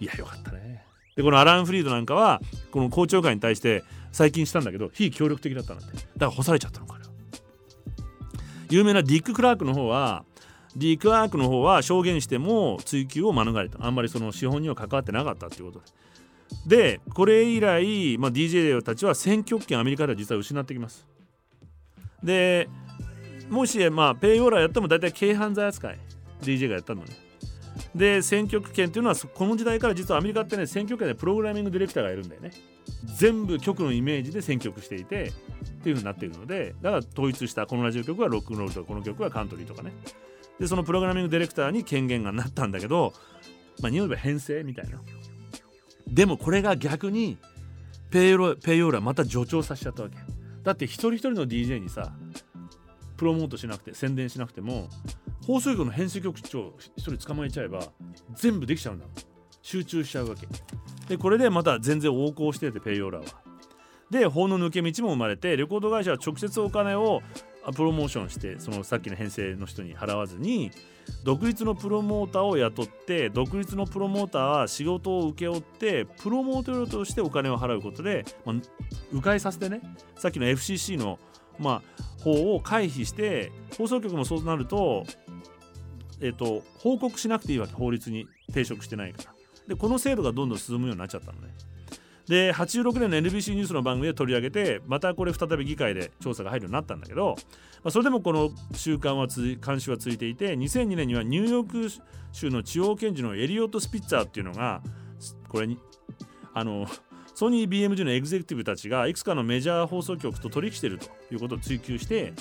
いや、よかったね。で、このアラン・フリードなんかは、この公聴会に対して最近したんだけど、非協力的だったなんて。だから干されちゃったのかな。有名なディック・クラークの方はディック・クラークの方は証言しても追及を免れた。あんまりその資本には関わってなかったっていうこと。ででこれ以来、まあ、DJ たちは選挙権アメリカでは実は失ってきます。でもし、まあ、ペイオーラーやっても大体軽犯罪扱い DJ がやったのね。で選挙区権っていうのはこの時代から実はアメリカってね選挙権でプログラミングディレクターがいるんだよね。全部局のイメージで選曲していてっていうふうになっているのでだから統一したこのラジオ局はロックンロールとかこの曲はカントリーとかね。でそのプログラミングディレクターに権限がなったんだけどまあ日本では編成みたいな。でもこれが逆にペイロペイオーラまた助長させちゃったわけ。だって一人一人の DJ にさプロモートしなくて宣伝しなくても放送局の編成局長一人捕まえちゃえば全部できちゃうんだ集中しちゃうわけ。でこれでまた全然横行しててペイオーラは。で法の抜け道も生まれてレコード会社は直接お金をプロモーションしてそのさっきの編成の人に払わずに独立のプロモーターを雇って独立のプロモーターは仕事を請け負ってプロモーターとしてお金を払うことで、まあ、迂回させてねさっきの FCC の、まあ、法を回避して放送局もそうなると,、えーと、報告しなくていいわけ法律に抵触してないから。でこの制度がどんどん進むようになっちゃったのね。で86年の NBC ニュースの番組で取り上げてまたこれ再び議会で調査が入るようになったんだけど、まあ、それでもこの習慣は監視は続いていて2002年にはニューヨーク州の地方検事のエリオット・スピッツァーっていうのがこれにあのソニー BMG のエグゼクティブたちがいくつかのメジャー放送局と取引しているということを追及して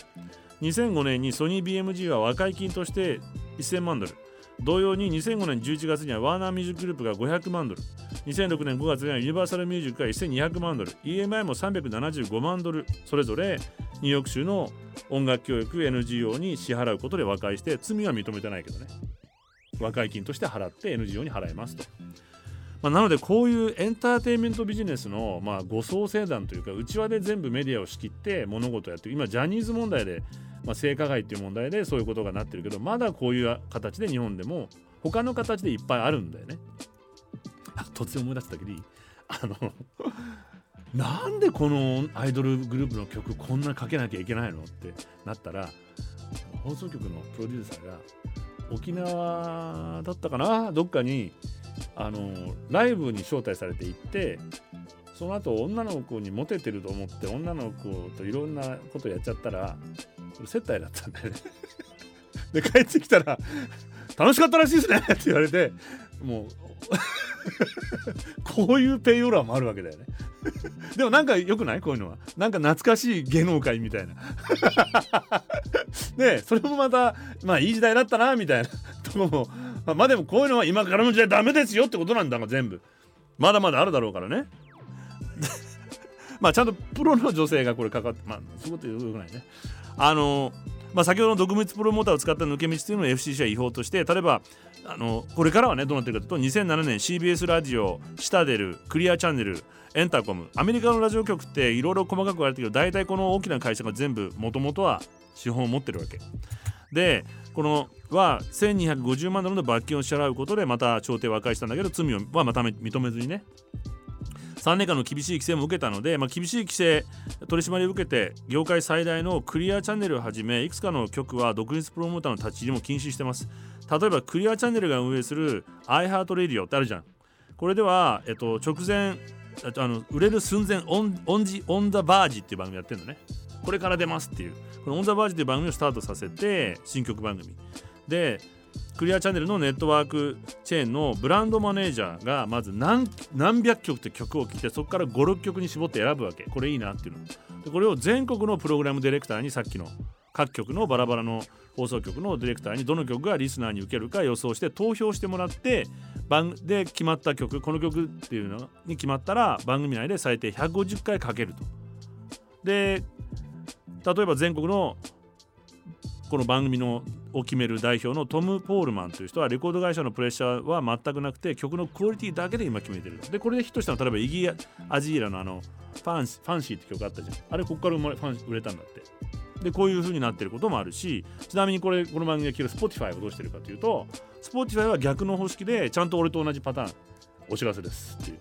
2005年にソニー BMG は和解金として1000万ドル。同様に2005年11月にはワーナーミュージックグループが500万ドル。2006年5月にはユニバーサル。ミュージックが1200万ドル EMI も375万ドル。それぞれニューヨーク州の音楽教育 NGO に支払うことで和解して罪は認めてないけどね。和解金として払って NGO に払いますと。まあ、なのでこういうエンターテインメントビジネスのまあ誤送生団というか内輪で全部メディアを仕切って物事をやって今ジャニーズ問題でまあ、性加害っていう問題でそういうことがなってるけどまだこういう形で日本でも他の形でいっぱいあるんだよね。突然思い出したけどあの なんでこのアイドルグループの曲こんなかけなきゃいけないのってなったら放送局のプロデューサーが沖縄だったかな？どっかにあのライブに招待されて行ってその後女の子にモテてると思って女の子といろんなことやっちゃったら接待だったんだよね。で帰ってきたら「楽しかったらしいですね」って言われてもう こういうペイオーラもあるわけだよね。でもなんか良くない？こういうのは。なんか懐かしい芸能界みたいな。でそれもまたまあいい時代だったなみたいなとこもまあでもこういうのは今からの時代ダメですよってことなんだが全部。まだまだあるだろうからね。まあちゃんとプロの女性がこれかかってまあそういうことよくないね。あのまあ、先ほどの毒物プロモーターを使った抜け道というのを FCC は違法として例えばあのこれからはねどうなってるかというと2007年 CBS ラジオシタデルクリアチャンネルエンターコムアメリカのラジオ局っていろいろ細かく言われてるけど大体この大きな会社が全部もともとは資本を持ってるわけ。でこのは1250万ドルの罰金を支払うことでまた調停和解したんだけど罪はまた認めずにね。3年間の厳しい規制も受けたので、まあ、厳しい規制取り締まりを受けて業界最大のクリアチャンネルをはじめいくつかの局は独立プロモーターの立ち入りも禁止してます。例えばクリアチャンネルが運営する iHeartRadio ってあるじゃん。これでは、えっと、直前あの売れる寸前オンオンジオンザバージっていう番組やってるのね。これから出ますっていう。このオンザバージっていう番組をスタートさせて新曲番組。でクリアチャンネルのネットワークチェーンのブランドマネージャーがまず何何百曲って曲を聴いてそこから56曲に絞って選ぶわけ。これいいなっていうの。でこれを全国のプログラムディレクターにさっきの各局のバラバラの放送局のディレクターにどの曲がリスナーに受けるか予想して投票してもらって番で決まった曲この曲っていうのに決まったら番組内で最低150回かけると。で例えば全国のこの番組のを決める代表のトム・ポールマンという人はレコード会社のプレッシャーは全くなくて曲のクオリティだけで今決めてる。でこれでヒットしたのは例えばイギー・アジーラのあのファンファンシーって曲あったじゃん。あれここから生まれファン売れたんだって。でこういう風になってることもあるしちなみにこれこの番組が聞る Spotify はどうしてるかというと Spotify は逆の方式でちゃんと俺と同じパターン。お知らせですっていう。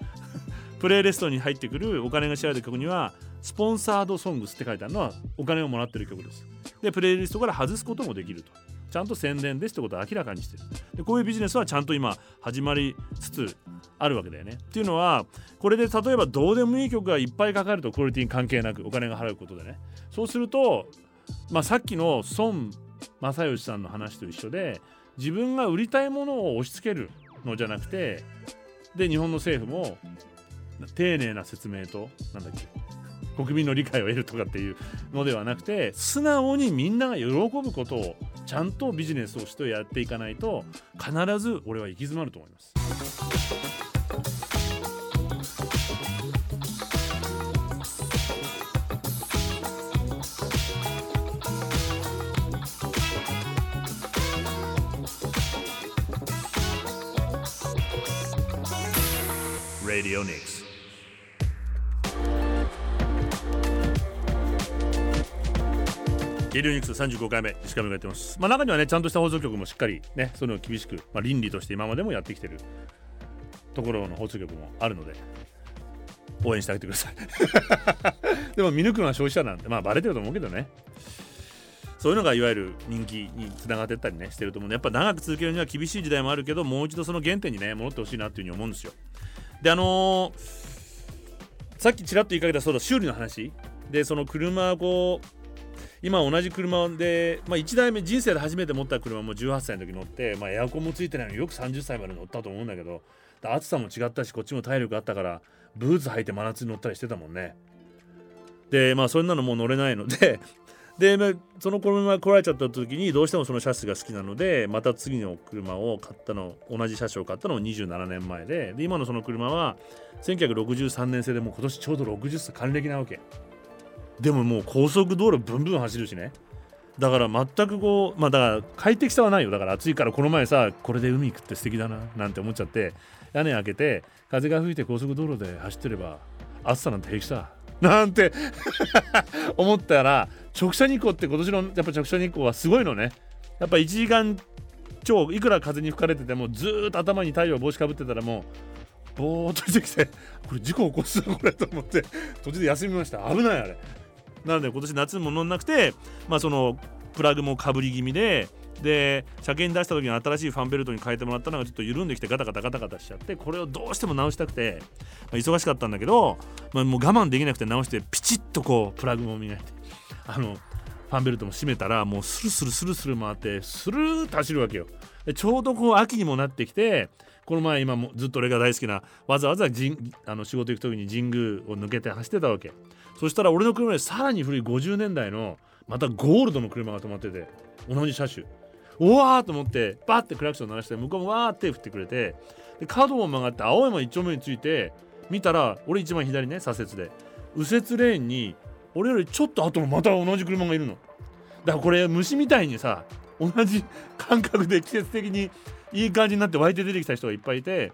プレイリストに入ってくるお金が支払われる曲にはスポンサードソングスって書いてあるのはお金をもらってる曲です。でプレイリストから外すこともできると。ちゃんと宣伝ですってことを明らかにしてる。でこういうビジネスはちゃんと今始まりつつあるわけだよね。っていうのはこれで例えばどうでもいい曲がいっぱいかかるとクオリティに関係なくお金が払うことでね。そうすると、まあ、さっきの孫正義さんの話と一緒で自分が売りたいものを押し付けるのじゃなくてで日本の政府も丁寧な説明となんだっけ国民の理解を得るとかっていうのではなくて素直にみんなが喜ぶことをちゃんとビジネスをしてやっていかないと必ず俺は行き詰まると思います。Radio Nix. ゲリオニクス35回目石上がやってます、まあ、中にはねちゃんとした放送局もしっかりねそういうのを厳しく、まあ、倫理として今までもやってきてるところの放送局もあるので応援してあげてください。でも見抜くのは消費者なんでまあバレてると思うけどね。そういうのがいわゆる人気につながってったりねしてると思うのでやっぱ長く続けるには厳しい時代もあるけどもう一度その原点にね戻ってほしいなっていうふうに思うんですよ。であのー、さっきちらっと言いかけたそうだ修理の話。でその車こう今同じ車で、まあ、1台目人生で初めて持った車も18歳の時乗って、まあ、エアコンもついてないのによく30歳まで乗ったと思うんだけど暑さも違ったしこっちも体力あったからブーツ履いて真夏に乗ったりしてたもんね。でまあそんなのもう乗れないのでで、まあ、その車が来られちゃった時にどうしてもそのシャシが好きなのでまた次の車を買ったの同じ車種を買ったのも27年前でで今のその車は1963年製でもう今年ちょうど60歳還暦なわけ。でももう高速道路ブンブン走るしね。だから全くこうまあだから快適さはないよ。だから暑いからこの前さこれで海行くって素敵だななんて思っちゃって屋根開けて風が吹いて高速道路で走ってれば暑さなんて平気さ。なんて 思ったら直射日光って今年のやっぱ直射日光はすごいのね。やっぱ1時間超いくら風に吹かれててもずっと頭に太陽帽子かぶってたらもうぼーっとしてきてこれ事故起こすぞこれと思って途中で休みました。危ないあれ。なので今年夏も乗んなくてまあそのプラグもかぶり気味でで車検出した時に新しいファンベルトに変えてもらったのがちょっと緩んできてガタガタガタガタしちゃってこれをどうしても直したくて、まあ、忙しかったんだけど、まあ、もう我慢できなくて直してピチッとこうプラグも磨いてあのファンベルトも閉めたらもうスルスルスルスル回ってスルーッと走るわけよ。でちょうどこう秋にもなってきてこの前今もずっと俺が大好きなわざわざあの仕事行く時に神宮を抜けて走ってたわけ。そしたら俺の車でさらに古い50年代のまたゴールドの車が止まってて同じ車種。うわーと思ってバッてクラクション鳴らして向こうもわーって振ってくれてで角を曲がって青山一丁目について見たら俺一番左ね左折で。右折レーンに俺よりちょっと後のまた同じ車がいるの。だからこれ虫みたいにさ同じ感覚で季節的にいい感じになって湧いて出てきた人がいっぱいいて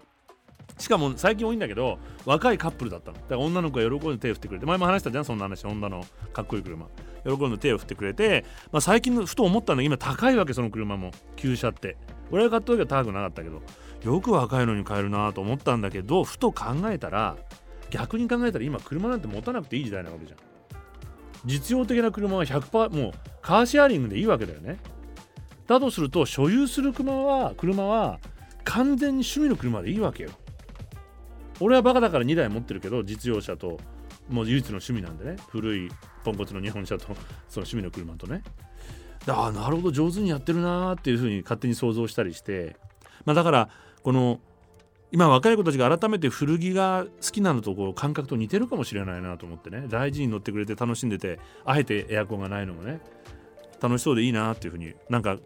しかも最近多いんだけど若いカップルだったの。だから女の子が喜んで手を振ってくれて前も話したじゃんそんな話。女のかっこいい車。喜んで手を振ってくれて、まあ、最近のふと思ったのが今高いわけその車も。旧車って。俺が買った時は高くなかったけどよく若いのに買えるなと思ったんだけどふと考えたら逆に考えたら今車なんて持たなくていい時代なわけじゃん。実用的な車は100%もうカーシェアリングでいいわけだよね。だとすると所有する車は車は完全に趣味の車でいいわけよ。俺はバカだから2台持ってるけど実用車ともう唯一の趣味なんでね。古いポンコツの日本車と その趣味の車とね。ああなるほど。上手にやってるなーっていうふうに勝手に想像したりして。まあだからこの今若い子たちが改めて古着が好きなのとこう感覚と似てるかもしれないなと思ってね。大事に乗ってくれて楽しんでてあえてエアコンがないのもね。楽しそうでいいなっていうふうになんか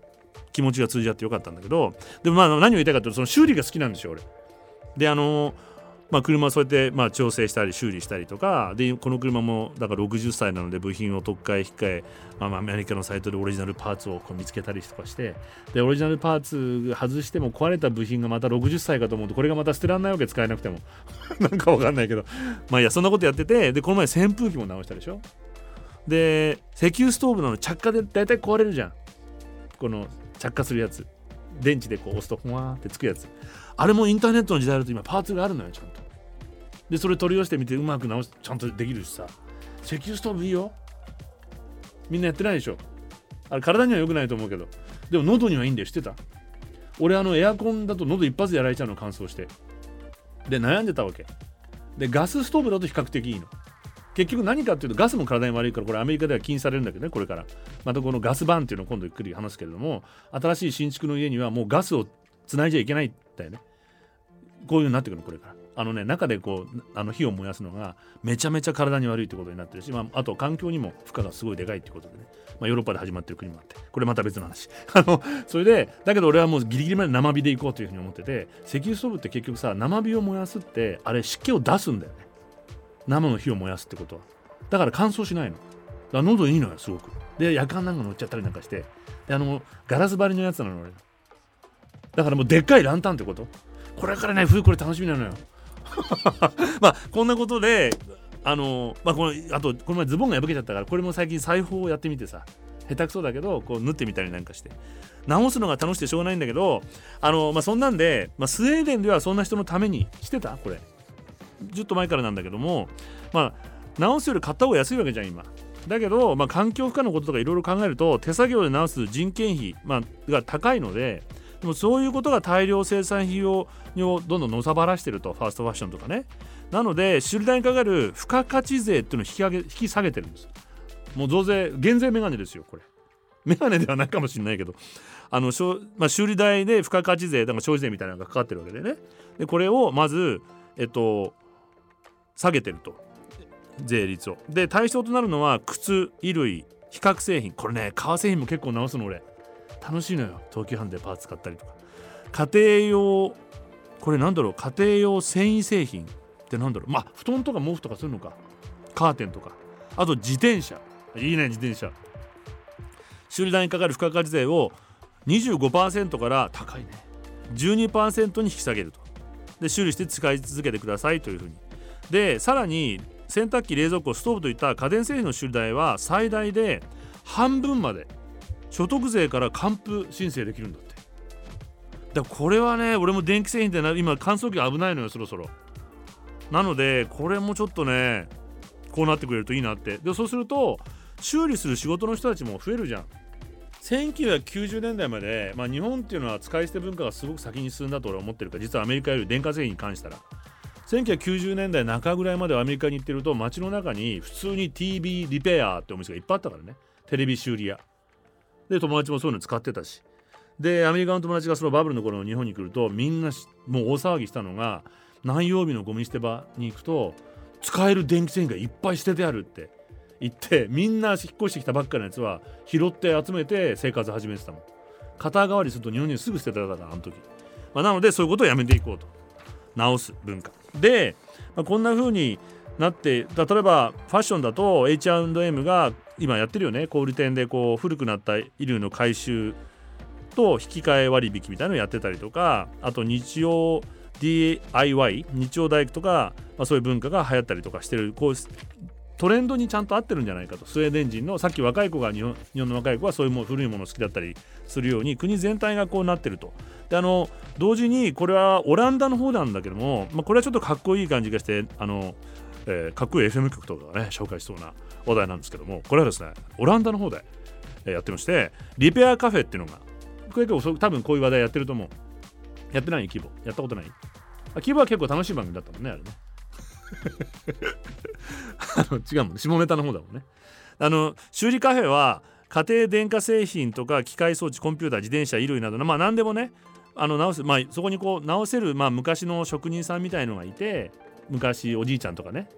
気持ちが通じ合ってよかったんだけど。でもまあ何を言いたいかというとその修理が好きなんですよ俺。であのーまあ、車そうやってまあ調整したり修理したりとかでこの車もだから60歳なので部品を特化引っ換え、まあ、アメリカのサイトでオリジナルパーツをこう見つけたりとかしてでオリジナルパーツ外しても壊れた部品がまた60歳かと思うとこれがまた捨てられないわけ使えなくても。なんかわかんないけど。まあいやそんなことやっててでこの前扇風機も直したでしょ。で石油ストーブなの着火で大体壊れるじゃん。この着火するやつ。電池でこう押すとふわーってつくやつ。あれもインターネットの時代だと今パーツがあるのよちゃんと。でそれ取り寄せてみてうまく直すちゃんとできるしさ。石油ストーブいいよ。みんなやってないでしょ。あれ体には良くないと思うけど。でも喉にはいいんだよ。知ってた？俺あのエアコンだと喉一発でやられちゃうの乾燥して。で悩んでたわけ。でガスストーブだと比較的いいの。結局何かっていうとガスも体に悪いからこれアメリカでは禁止されるんだけどねこれから。またこのガスバンっていうのを今度ゆっくり話すけれども新しい新築の家にはもうガスをつないじゃいけないんだよね。こういうのになってくるのこれから。あのね中でこうあの火を燃やすのがめちゃめちゃ体に悪いってことになってるし、まあ、あと環境にも負荷がすごいでかいってことでね、まあ、ヨーロッパで始まってる国もあってこれまた別の話。あのそれでだけど俺はもうギリギリまで生火でいこうというふうに思ってて石油ストーブって結局さ生火を燃やすってあれ湿気を出すんだよね。生の火を燃やすってことは。だから乾燥しないの。だから喉いいのよすごく。で夜間なんか乗っちゃったりなんかして。であのガラス張りのやつなの俺。だからもうでっかいランタンってこと。これからね冬これ楽しみなのよ。まあこんなことであのまあこのあとこの前ズボンが破けちゃったからこれも最近裁縫をやってみてさ。下手くそだけどこう縫ってみたりなんかして。直すのが楽しくてしょうがないんだけどあのまあそんなんで、まあ、スウェーデンではそんな人のためにしてた？これ。ずっと前からなんだけども。まあ直すより買った方が安いわけじゃん今。だけど、まあ、環境負荷のこととかいろいろ考えると手作業で直す人件費、まあ、が高いのででもそういうことが大量生産費用をどんどんのさばらしてるとファーストファッションとかね。なので修理代にかかる付加価値税っていうのを引き上げ引き下げてるんです。もう増税減税メガネですよこれ。メガネではないかもしれないけど。あの、まあ、修理代で付加価値税だから消費税みたいなのがかかってるわけでね。でこれをまずえっと下げてると。税率を。で対象となるのは靴衣類比較製品。これね革製品も結構直すの俺。楽しいのよ。東急ハンでパーツ買ったりとか。家庭用これなんだろう？家庭用繊維製品ってなんだろう？まあ布団とか毛布とかそういうのか。カーテンとか。あと自転車。いいね自転車。修理代にかかる付加価値税を25%から高いね。12%に引き下げると。で修理して使い続けてくださいというふうに。でさらに洗濯機冷蔵庫ストーブといった家電製品の修理代は最大で半分まで所得税から還付申請できるんだって。だこれはね俺も電気製品ってな今乾燥機危ないのよそろそろ。なのでこれもちょっとねこうなってくれるといいなって。でそうすると修理する仕事の人たちも増えるじゃん。1990年代まで、まあ、日本っていうのは使い捨て文化がすごく先に進んだと俺は思ってるから実はアメリカより電化製品に関したら。1990年代中ぐらいまでアメリカに行ってると街の中に普通に TV リペアってお店がいっぱいあったからね。テレビ修理屋。で友達もそういうの使ってたし。でアメリカの友達がそのバブルの頃の日本に来るとみんなもう大騒ぎしたのが何曜日のゴミ捨て場に行くと使える電気製品がいっぱい捨ててあるって言ってみんな引っ越してきたばっかのやつは拾って集めて生活始めてたもん。肩代わりすると日本にすぐ捨てたからあの時、まあ、なのでそういうことをやめていこうと。直す文化。で、まあ、こんな風になって例えばファッションだと H&M が今やってるよね。小売店でこう古くなった衣類の回収と引き換え割引みたいなのをやってたりとかあと日曜 DIY 日曜大工とか、まあ、そういう文化が流行ったりとかしてる。こうトレンドにちゃんと合ってるんじゃないかと。スウェーデン人のさっき若い子が日本日本の若い子はそういうも古いもの好きだったりするように国全体がこうなってると。であの同時にこれはオランダの方なんだけども、まあ、これはちょっとかっこいい感じがしてあの、えー、かっこいい FM 局とかね紹介しそうな話題なんですけどもこれはですねオランダの方でやってましてリペアカフェっていうのがこれ結構多分こういう話題やってると思う。やってない？規模？やったことない？規模は結構楽しい番組だったもんねあれね。あの違うもんね。下ネタの方だもんね。あの修理カフェは家庭電化製品とか機械装置コンピューター自転車衣類などのまあ何でもねあの直すまあそこにこう直せる、まあ、昔の職人さんみたいのがいて昔おじいちゃんとかね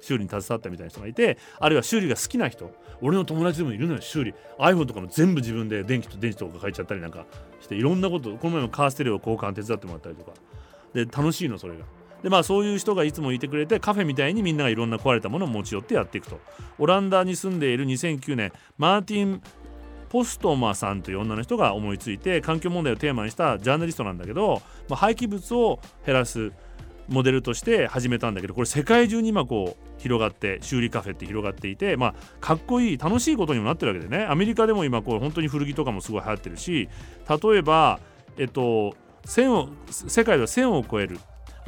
修理に携わったみたいな人がいてあるいは修理が好きな人俺の友達でもいるのよ修理 iPhone とかも全部自分で電気と電池とか変えちゃったりなんかしていろんなことこの前もカーステレオ交換手伝ってもらったりとか。で楽しいのそれが。でまあそういう人がいつもいてくれてカフェみたいにみんながいろんな壊れたものを持ち寄ってやっていくと。オランダに住んでいる2009年マーティン・ポストマさんという女の人が思いついて環境問題をテーマにしたジャーナリストなんだけど、まあ、廃棄物を減らすモデルとして始めたんだけどこれ世界中に今こう広がって修理カフェって広がっていてまあかっこいい楽しいことにもなってるわけでね。アメリカでも今こう本当に古着とかもすごい流行ってるし例えばえっと1000を世界では1000を超える。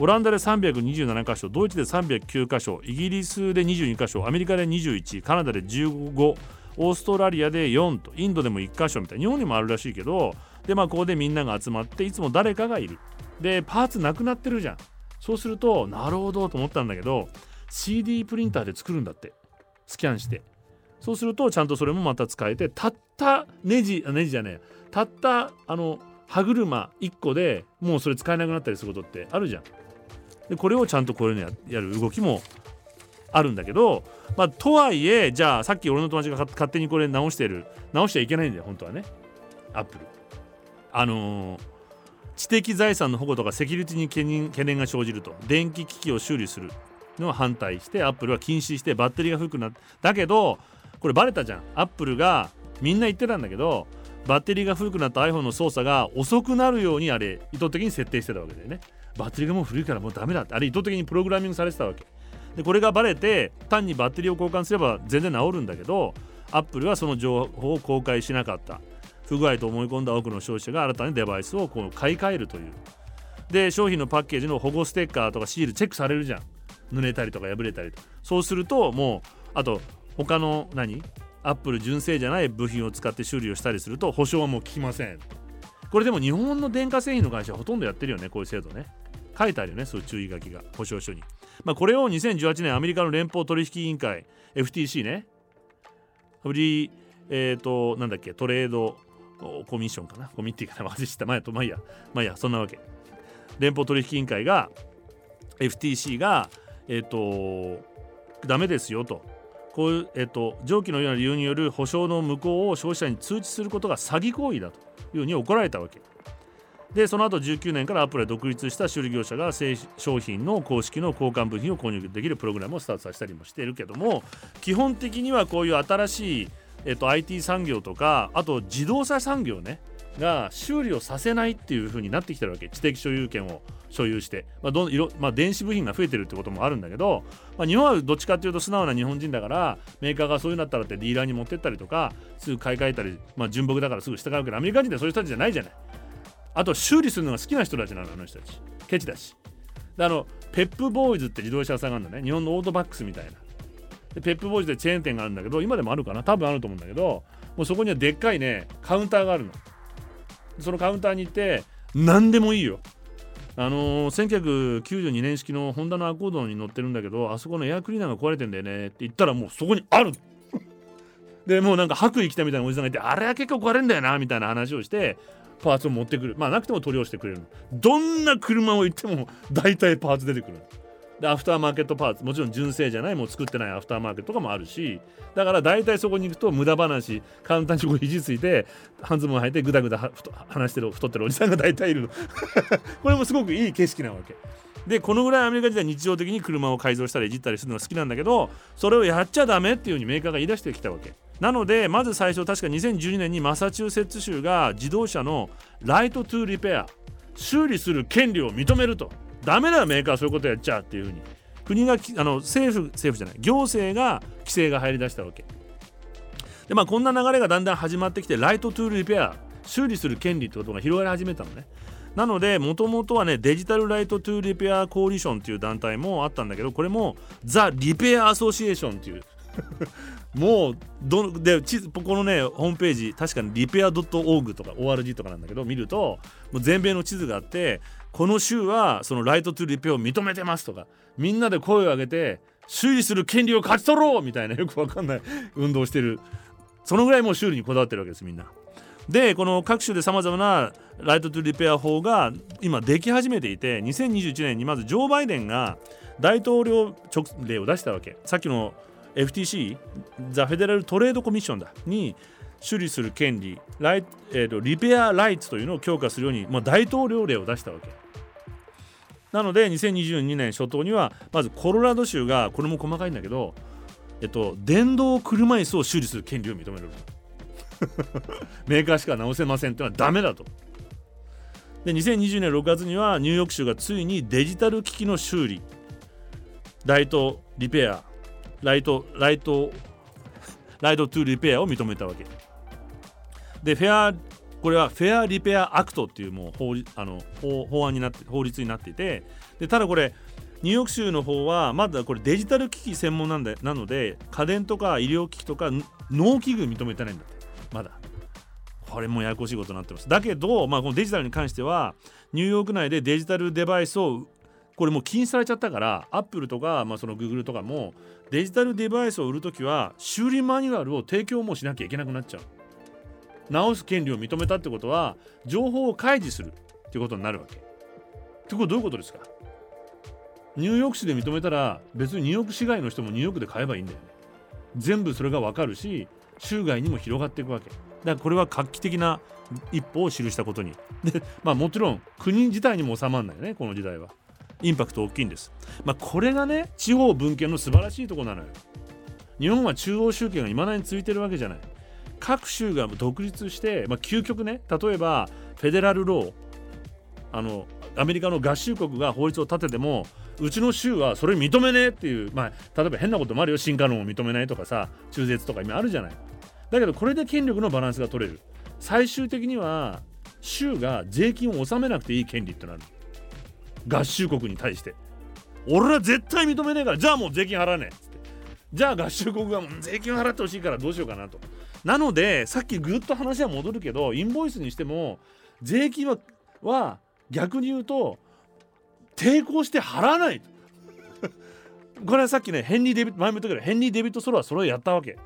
オランダで327箇所ドイツで309箇所イギリスで22箇所アメリカで21カナダで15オーストラリアで4とインドでも1箇所みたいな日本にもあるらしいけどでまあここでみんなが集まっていつも誰かがいる。でパーツなくなってるじゃん。そうするとなるほどと思ったんだけど CD プリンターで作るんだって。スキャンして。そうするとちゃんとそれもまた使えてたったネジネジじゃねえたったあの歯車1個でもうそれ使えなくなったりすることってあるじゃん。でこれをちゃんとこういうのやる動きもあるんだけど、まあ、とはいえじゃあさっき俺の友達が勝手にこれ直してる直しちゃいけないんだよ本当はね。アップル。あのー、知的財産の保護とかセキュリティに懸念懸念が生じると。電気機器を修理するのを反対してアップルは禁止してバッテリーが古くなった。だけどこれバレたじゃん。アップルがみんな言ってたんだけどバッテリーが古くなった iPhone の操作が遅くなるようにあれ意図的に設定してたわけだよね。バッテリーがもう古いからもうダメだって。あれ意図的にプログラミングされてたわけ。でこれがバレて単にバッテリーを交換すれば全然治るんだけどアップルはその情報を公開しなかった。不具合と思い込んだ多くの消費者が新たにデバイスをこう買い替えるという。で商品のパッケージの保護ステッカーとかシールチェックされるじゃん。濡れたりとか破れたりと。そうするともうあと他の何？アップル純正じゃない部品を使って修理をしたりすると保証はもう効きません。これでも日本の電化製品の会社はほとんどやってるよねこういう制度ね。書いてあるよねそういう注意書きが保証書に。まあこれを2018年アメリカの連邦取引委員会 FTC ね。フリーえっ、ー、となんだっけトレードコミッションかな。コミッティかな。忘れてた前とまあいやまあいやそんなわけ。連邦取引委員会が FTC がえっ、ー、とダメですよと。こういう、えっと、上記のような理由による保証の無効を消費者に通知することが詐欺行為だというふうに怒られたわけ。でその後19年からアップルは独立した修理業者が商品の公式の交換部品を購入できるプログラムをスタートさせたりもしているけども基本的にはこういう新しい、えっと、IT 産業とかあと自動車産業ねが修理をさせないっていう風になってきてるわけ。知的所有権を所有して、まあど色まあ、電子部品が増えてるってこともあるんだけど、まあ、日本はどっちかっていうと素直な日本人だからメーカーがそういうなったらってディーラーに持ってったりとかすぐ買い替えたり、まあ、純木だからすぐ従うけどアメリカ人ってそういう人たちじゃないじゃない。あと修理するのが好きな人たちなのあの人たち。ケチだし。であのペップボーイズって自動車屋さんがあるんだね。日本のオートバックスみたいな。でペップボーイズでチェーン店があるんだけど今でもあるかな？多分あると思うんだけどもうそこにはでっかいねカウンターがあるの。そのカウンターに行って何でもいいよ。あのー、1992年式のホンダのアコードに乗ってるんだけどあそこのエアクリーナーが壊れてんだよね。って言ったらもうそこにある。でもうなんか白衣着たみたいなおじさんがいてあれは結構壊れんだよなみたいな話をしてパーツを持ってくる。まあなくても取り寄せてくれるどんな車を行っても大体パーツ出てくるでアフターマーケットパーツもちろん純正じゃないもう作ってないアフターマーケットとかもあるし。だから大体そこに行くと無駄話。簡単にこう肘ついて半ズボン履いてぐだぐだ話してる太ってるおじさんが大体いるの。これもすごくいい景色なわけ。でこのぐらいアメリカ時代日常的に車を改造したりいじったりするのが好きなんだけどそれをやっちゃダメっていうふうにメーカーが言い出してきたわけ。なのでまず最初確か2012年にマサチューセッツ州が自動車の Right to Repair 修理する権利を認めると。ダメだメーカーそういうことやっちゃうっていうふうに。国があの政府政府じゃない。行政が規制が入りだしたわけ。でまあこんな流れがだんだん始まってきて Right to Repair 修理する権利ってことが広がり始めたのね。なのでもともとはね Digital Right to Repair Coalition っていう団体もあったんだけどこれもザ・リペアアソシエーションっていう。もうどでこのねホームページ確かにリペア .org とか ORG とかなんだけど見るともう全米の地図があってこの州はそのライトトゥリペアを認めてますとかみんなで声を上げて修理する権利を勝ち取ろうみたいなよくわかんない 運動をしてるそのぐらいもう修理にこだわってるわけですみんな。でこの各州でさまざまなライトトゥリペア法が今でき始めていて2021年にまずジョー・バイデンが大統領直令を出したわけさっきの FTC ザ・フェデラル・トレード・コミッションだに処理する権利ライ、えーと、リペア・ライツというのを強化するように、まあ、大統領令を出したわけ。なので2022年初頭にはまずコロラド州がこれも細かいんだけど、えっと、電動車椅子を修理する権利を認める。メーカーしか直せませんっていうのはダメだと。で2020年6月にはニューヨーク州がついにデジタル機器の修理 Right Repair Right Right Right to Repair を認めたわけ。で Fair これは Fair Repair Act っていうもう法あの法案になって法律になっていてでただこれニューヨーク州の方はまだこれデジタル機器専門なんでなので家電とか医療機器とか農機具認めてないんだってまだ。これもややこしいことになってます。だけど、まあ、このデジタルに関してはニューヨーク内でデジタルデバイスをこれもう禁止されちゃったからアップルとか、まあ、そのグーグルとかもデジタルデバイスを売るときは修理マニュアルを提供もしなきゃいけなくなっちゃう。直す権利を認めたってことは情報を開示するってことになるわけ。ってことどういうことですか？ニューヨーク市で認めたら別にニューヨーク市外の人もニューヨークで買えばいいんだよね。全部それが分かるし州外にも広がっていくわけ。だからこれは画期的な一歩を記したことに。でまあもちろん国自体にも収まらないよねこの時代は。インパクト大きいんです。まあこれがね地方分権の素晴らしいとこなのよ。日本は中央集権がいまだについてるわけじゃない。各州が独立して、まあ、究極ね例えばフェデラルローあのアメリカの合衆国が法律を立ててもうちの州はそれ認めねえっていう、まあ、例えば変なこともあるよ進化論を認めないとかさ中絶とか今あるじゃない。だけどこれで権力のバランスが取れる。最終的には州が税金を納めなくていい権利ってなる。合衆国に対して。俺は絶対認めねえからじゃあもう税金払わねえっつって。じゃあ合衆国が税金払ってほしいからどうしようかなと。なのでさっきぐっと話は戻るけどインボイスにしても税金はは逆に言うと抵抗して払わない これはさっきねヘンリー・デビット前も言ったけどヘンリー・デビット・ソロはそれをやったわけ。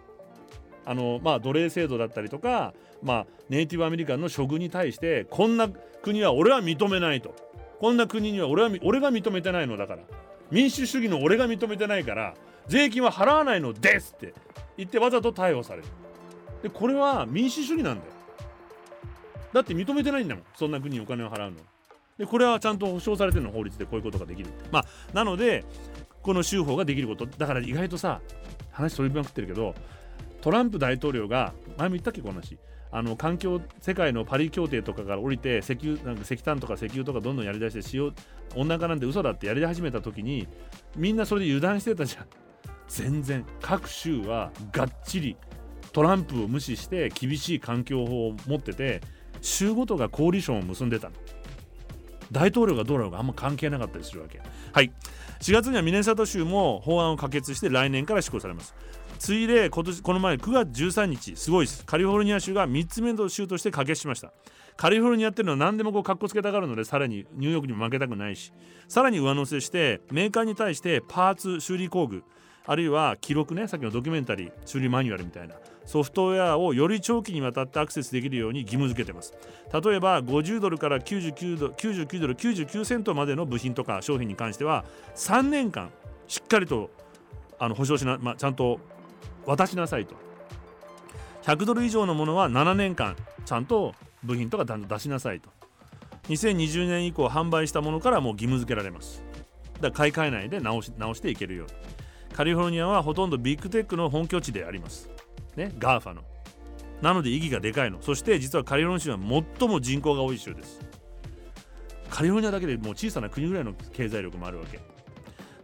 あのまあ奴隷制度だったりとか、まあ、ネイティブアメリカンの処遇に対してこんな国は俺は認めないと。こんな国には俺は俺が認めてないのだから。民主主義の俺が認めてないから税金は払わないのですって言ってわざと逮捕される。でこれは民主主義なんだよ。だって認めてないんだもん。そんな国にお金を払うの。でこれはちゃんと保障されてるの法律でこういうことができるまあなのでこの州法ができること。だから意外とさ話取りまくってるけどトランプ大統領が前も言ったっけこの話。あの環境世界のパリ協定とかから降りて石油なんか石炭とか石油とかどんどんやりだして使用温暖化なんて嘘だってやり始めた時にみんなそれで油断してたじゃん。全然。各州はがっちりトランプを無視して厳しい環境法を持ってて州ごとがコーディションを結んでた大統領がどうなのかあんま関係なかったりするわけ。はい。4月にはミネサト州も法案を可決して来年から施行されます。ついで今年この前9月13日すごいです。カリフォルニア州が3つ目の州として可決しました。カリフォルニアっていうのは何でもこうかっこつけたがるのでさらにニューヨークにも負けたくないし。さらに上乗せしてメーカーに対してパーツ修理工具あるいは記録ねさっきのドキュメンタリー修理マニュアルみたいな。ソフトウェアをより長期にわたってアクセスできるように義務付けてます。例えば50ドルから99ドル99ドル99セントまでの部品とか商品に関しては3年間しっかりとあの保証しな、まあ、ちゃんと渡しなさいと。100ドル以上のものは7年間ちゃんと部品とか出しなさいと。2020年以降販売したものからもう義務付けられます。だから買い替えないで直し直していけるように。カリフォルニアはほとんどビッグテックの本拠地であります。ね GAFA の。なので意義がでかいの。そして実はカリフォルニア州は最も人口が多い州です。カリフォルニアだけでもう小さな国ぐらいの経済力もあるわけ。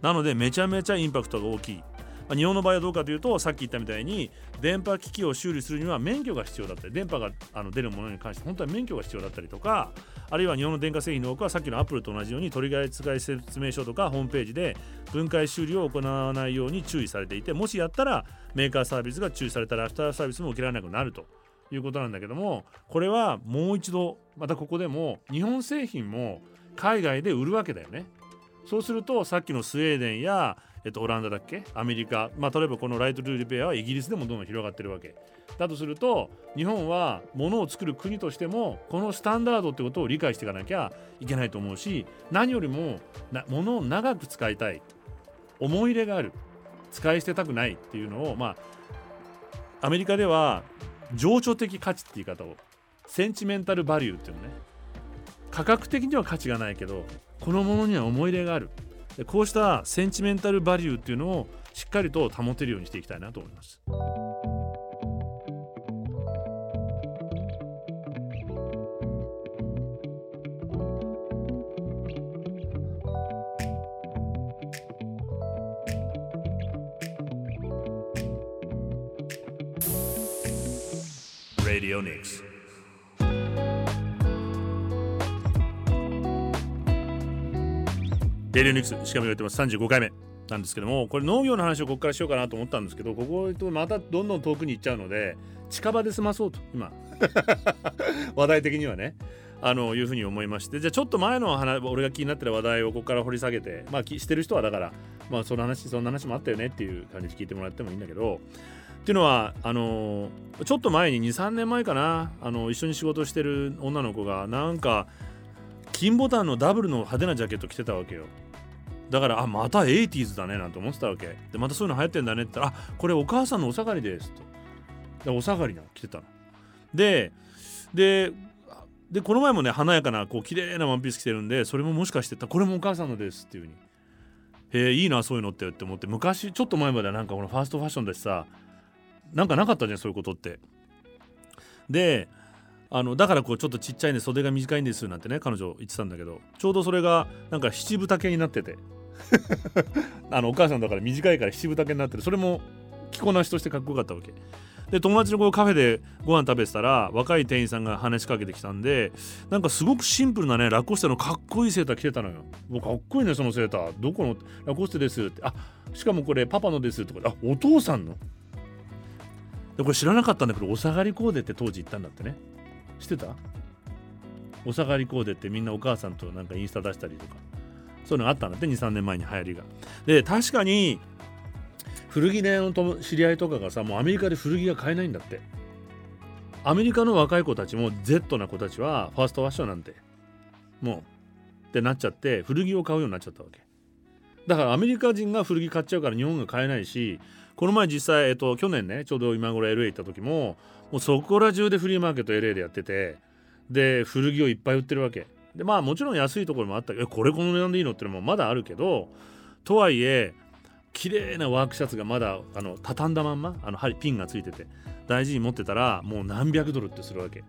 なのでめちゃめちゃインパクトが大きい。まあ、日本の場合はどうかというとさっき言ったみたいに電波機器を修理するには免許が必要だったり電波があの出るものに関して本当は免許が必要だったりとかあるいは日本の電化製品の多くはさっきのアップルと同じように取り扱い説明書とかホームページで分解修理を行わないように注意されていてもしやったらメーカーサービスが注意されたらアフターサービスも受けられなくなるということなんだけどもこれはもう一度またここでも日本製品も海外で売るわけだよね。そうするとさっきのスウェーデンやえっと、オランダだっけ？アメリカ、まあ、例えばこのライト・ルーリペアはイギリスでもどんどん広がってるわけ。だとすると日本は物を作る国としてもこのスタンダードってことを理解していかなきゃいけないと思うし何よりもな物を長く使いたい思い入れがある使い捨てたくないっていうのをまあアメリカでは情緒的価値って言い方をセンチメンタルバリューっていうのね。価格的には価値がないけどこのものには思い入れがある。こうしたセンチメンタルバリューっていうのをしっかりと保てるようにしていきたいなと思います。Radio Nix. デイリーニュースしかも言われてます。35回目なんですけどもこれ農業の話をここからしようかなと思ったんですけどこことまたどんどん遠くに行っちゃうので近場で済まそうと今。話題的にはね。あのいうふうに思いまして。じゃあちょっと前の話俺が気になってる話題をここから掘り下げてまあしてる人はだからまあその話そんな話もあったよねっていう感じで聞いてもらってもいいんだけど。っていうのはあのちょっと前に23年前かなあの一緒に仕事してる女の子がなんか金ボタンのダブルの派手なジャケット着てたわけよだからあまた 80s だねなんて思ってたわけ。でまたそういうの流行ってんだねって言ったらあこれお母さんのお下がりですとでお下がりなの着てたの。でででこの前もね華やかなこう綺麗なワンピース着てるんでそれももしかしてたこれもお母さんのですっていう風に。へえいいなそういうのってって思って。昔ちょっと前まではなんかこのファーストファッションだしさなんかなかったじゃんそういうことって。であのだからこうちょっとちっちゃいんで袖が短いんですなんてね彼女言ってたんだけどちょうどそれがなんか七分丈になってて。あのお母さんだから短いから七分丈になってる。それも着こなしとしてかっこよかったわけ。で友達のこうカフェでご飯食べてたら若い店員さんが話しかけてきたんでなんかすごくシンプルなねラコステのかっこいいセーター着てたのよ。もうかっこいいねそのセーター。どこの？ラコステですって。あしかもこれパパのですと。かあお父さんの？でこれ知らなかったんだけどお下がりコーデって当時言ったんだってね。知ってた？お下がりコーデってみんなお母さんとなんかインスタ出したりとか。そういうのがあったんだって23年前に流行りが。で確かに古着屋の知り合いとかがさもうアメリカで古着が買えないんだって。アメリカの若い子たちも Z な子たちはファーストファッションなんてもうってなっちゃって古着を買うようになっちゃったわけ。だからアメリカ人が古着買っちゃうから日本が買えないしこの前実際、えっと、去年ねちょうど今頃 LA 行った時ももうそこら中でフリーマーケット LA でやっててで古着をいっぱい売ってるわけ。でまあもちろん安いところもあったけどこれこの値段でいいのってのもまだあるけどとはいえ綺麗なワークシャツがまだあの畳んだまんまあの針ピンがついてて大事に持ってたらもう何百ドルってするわけ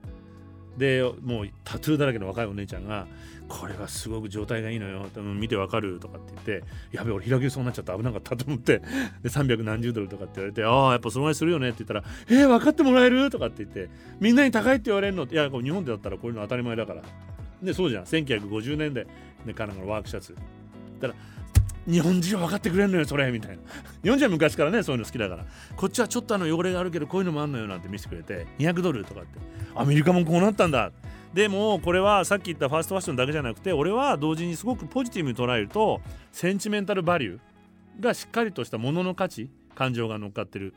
でもうタトゥーだらけの若いお姉ちゃんが「これはすごく状態がいいのよ」見てわかる」とかって言って「やべ俺開けそうになっちゃった危なかった」と思ってで300何十ドルとかって言われて「ああやっぱそのぐらいするよね」って言ったら「えー、分かってもらえる?」とかって言って「みんなに高いって言われるの?」いや日本でだったらこういうの当たり前だからでそうじゃん。1950年代。ねカナダのワークシャツ。だから日本人は分かってくれんのよそれみたいな。日本人は昔からねそういうの好きだから。こっちはちょっとあの汚れがあるけどこういうのもあんのよなんて見せてくれて。200ドルとかって。アメリカもこうなったんだ。でもこれはさっき言ったファーストファッションだけじゃなくて俺は同時にすごくポジティブに捉えるとセンチメンタルバリューがしっかりとしたものの価値感情が乗っかってる。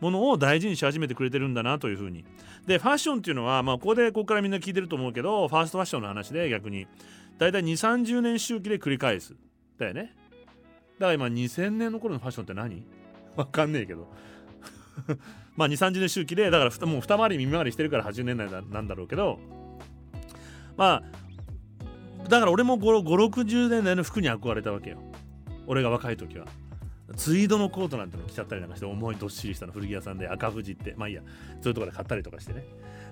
ものを大事にし始めてくれてるんだなというふうに。でファッションっていうのはまあここでここからみんな聞いてると思うけどファーストファッションの話で逆に。だいたい2 3 0年周期で繰り返す。だよね。だから今2000年の頃のファッションって何？わかんねえけど。まあ2 3 0年周期でだからもう二回り耳回りしてるから80年代なんだろうけど。まあだから俺も560年代の服に憧れたわけよ。俺が若い時は。ツイードのコートなんての着ちゃったりなんかして重いどっしりしたの古着屋さんで赤富士って。まあいいや。そういうところで買ったりとかしてね。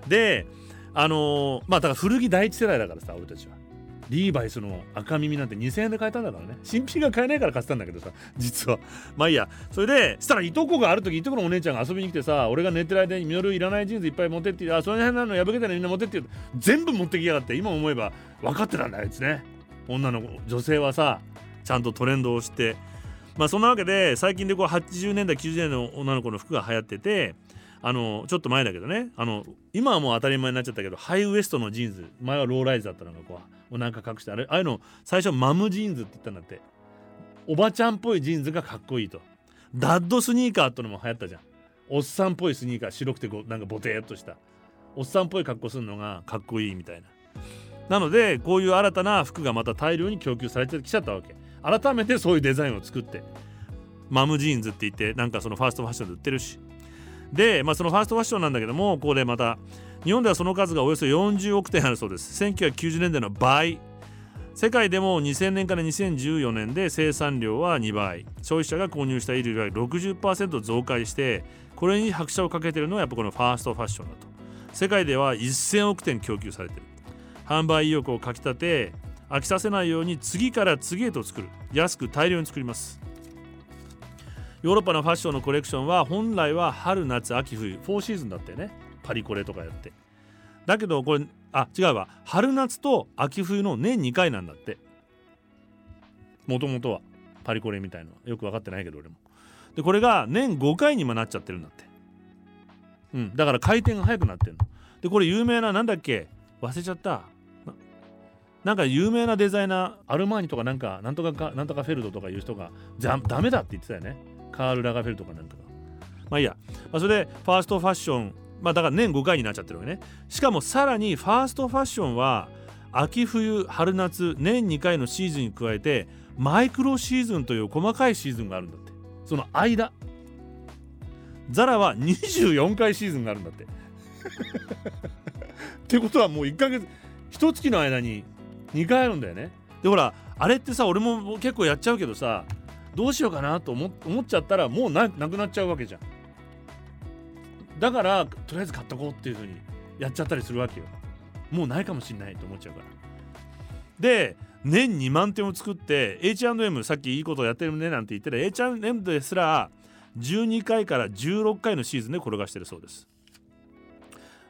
であのー、まあだから古着第一世代だからさ俺たちは。リーバイスの赤耳なんて2000円で買えたんだからね。新品が買えないから買ってたんだけどさ実は。まあいいや。それでしたらいとこがある時いとこのお姉ちゃんが遊びに来てさ俺が寝てる間にミノルいらないジーンズいっぱい持ってってあその辺なの破けたのみんな持ってって全部持ってきやがって。今思えば分かってたんだあいつね。女の子女性はさちゃんとトレンドをしてまあそんなわけで最近でこう80年代90年代の女の子の服が流行っててあのちょっと前だけどねあの今はもう当たり前になっちゃったけどハイウエストのジーンズ前はローライズだったのがこうお腹隠してあれああいうの最初マムジーンズって言ったんだって。おばちゃんっぽいジーンズがかっこいいと。ダッドスニーカーってのも流行ったじゃん。おっさんっぽいスニーカー白くてこうなんかボテーっとした。おっさんっぽい格好するのがかっこいいみたいな。なのでこういう新たな服がまた大量に供給されてきちゃったわけ。改めてそういうデザインを作ってマムジーンズって言ってなんかそのファーストファッションで売ってるし。で、まあ、そのファーストファッションなんだけどもここでまた日本ではその数がおよそ40億点あるそうです。1990年代の倍。世界でも2000年から2014年で生産量は2倍。消費者が購入した衣類が60%増加してこれに拍車をかけてるのはやっぱこのファーストファッションだと。世界では1000億点供給されてる。販売意欲をかきたて飽きさせないように次から次へと作る。安く大量に作ります。ヨーロッパのファッションのコレクションは本来は春夏秋冬。4シーズンだったよね。パリコレとかやって。だけどこれあ違うわ。春夏と秋冬の年2回なんだって。もともとは。パリコレみたいのよく分かってないけど俺も。でこれが年5回にもなっちゃってるんだって。うん。だから回転が速くなってんの。でこれ有名ななんだっけ？忘れちゃった。なんか有名なデザイナーアルマーニとかなんかなんとかかなんとかフェルドとかいう人がダメだって言ってたよね。カール・ラガフェルとかなんかが。まあいいや、まあ、それでファーストファッションまあだから年5回になっちゃってるわけね。しかもさらにファーストファッションは秋冬春夏年2回のシーズンに加えてマイクロシーズンという細かいシーズンがあるんだって。その間。ザラは24回シーズンがあるんだって。ってことはもう1ヶ月一月の間に2回あるんだよね。でほらあれってさ俺も結構やっちゃうけどさどうしようかなと思思っちゃったらもうなくなっちゃうわけじゃん。だからとりあえず買っとこうっていう風にやっちゃったりするわけよ。もうないかもしんないと思っちゃうから。で年2万点を作って H&M さっきいいことやってるねなんて言ってる H&M ですら12回から16回のシーズンで転がしてるそうです。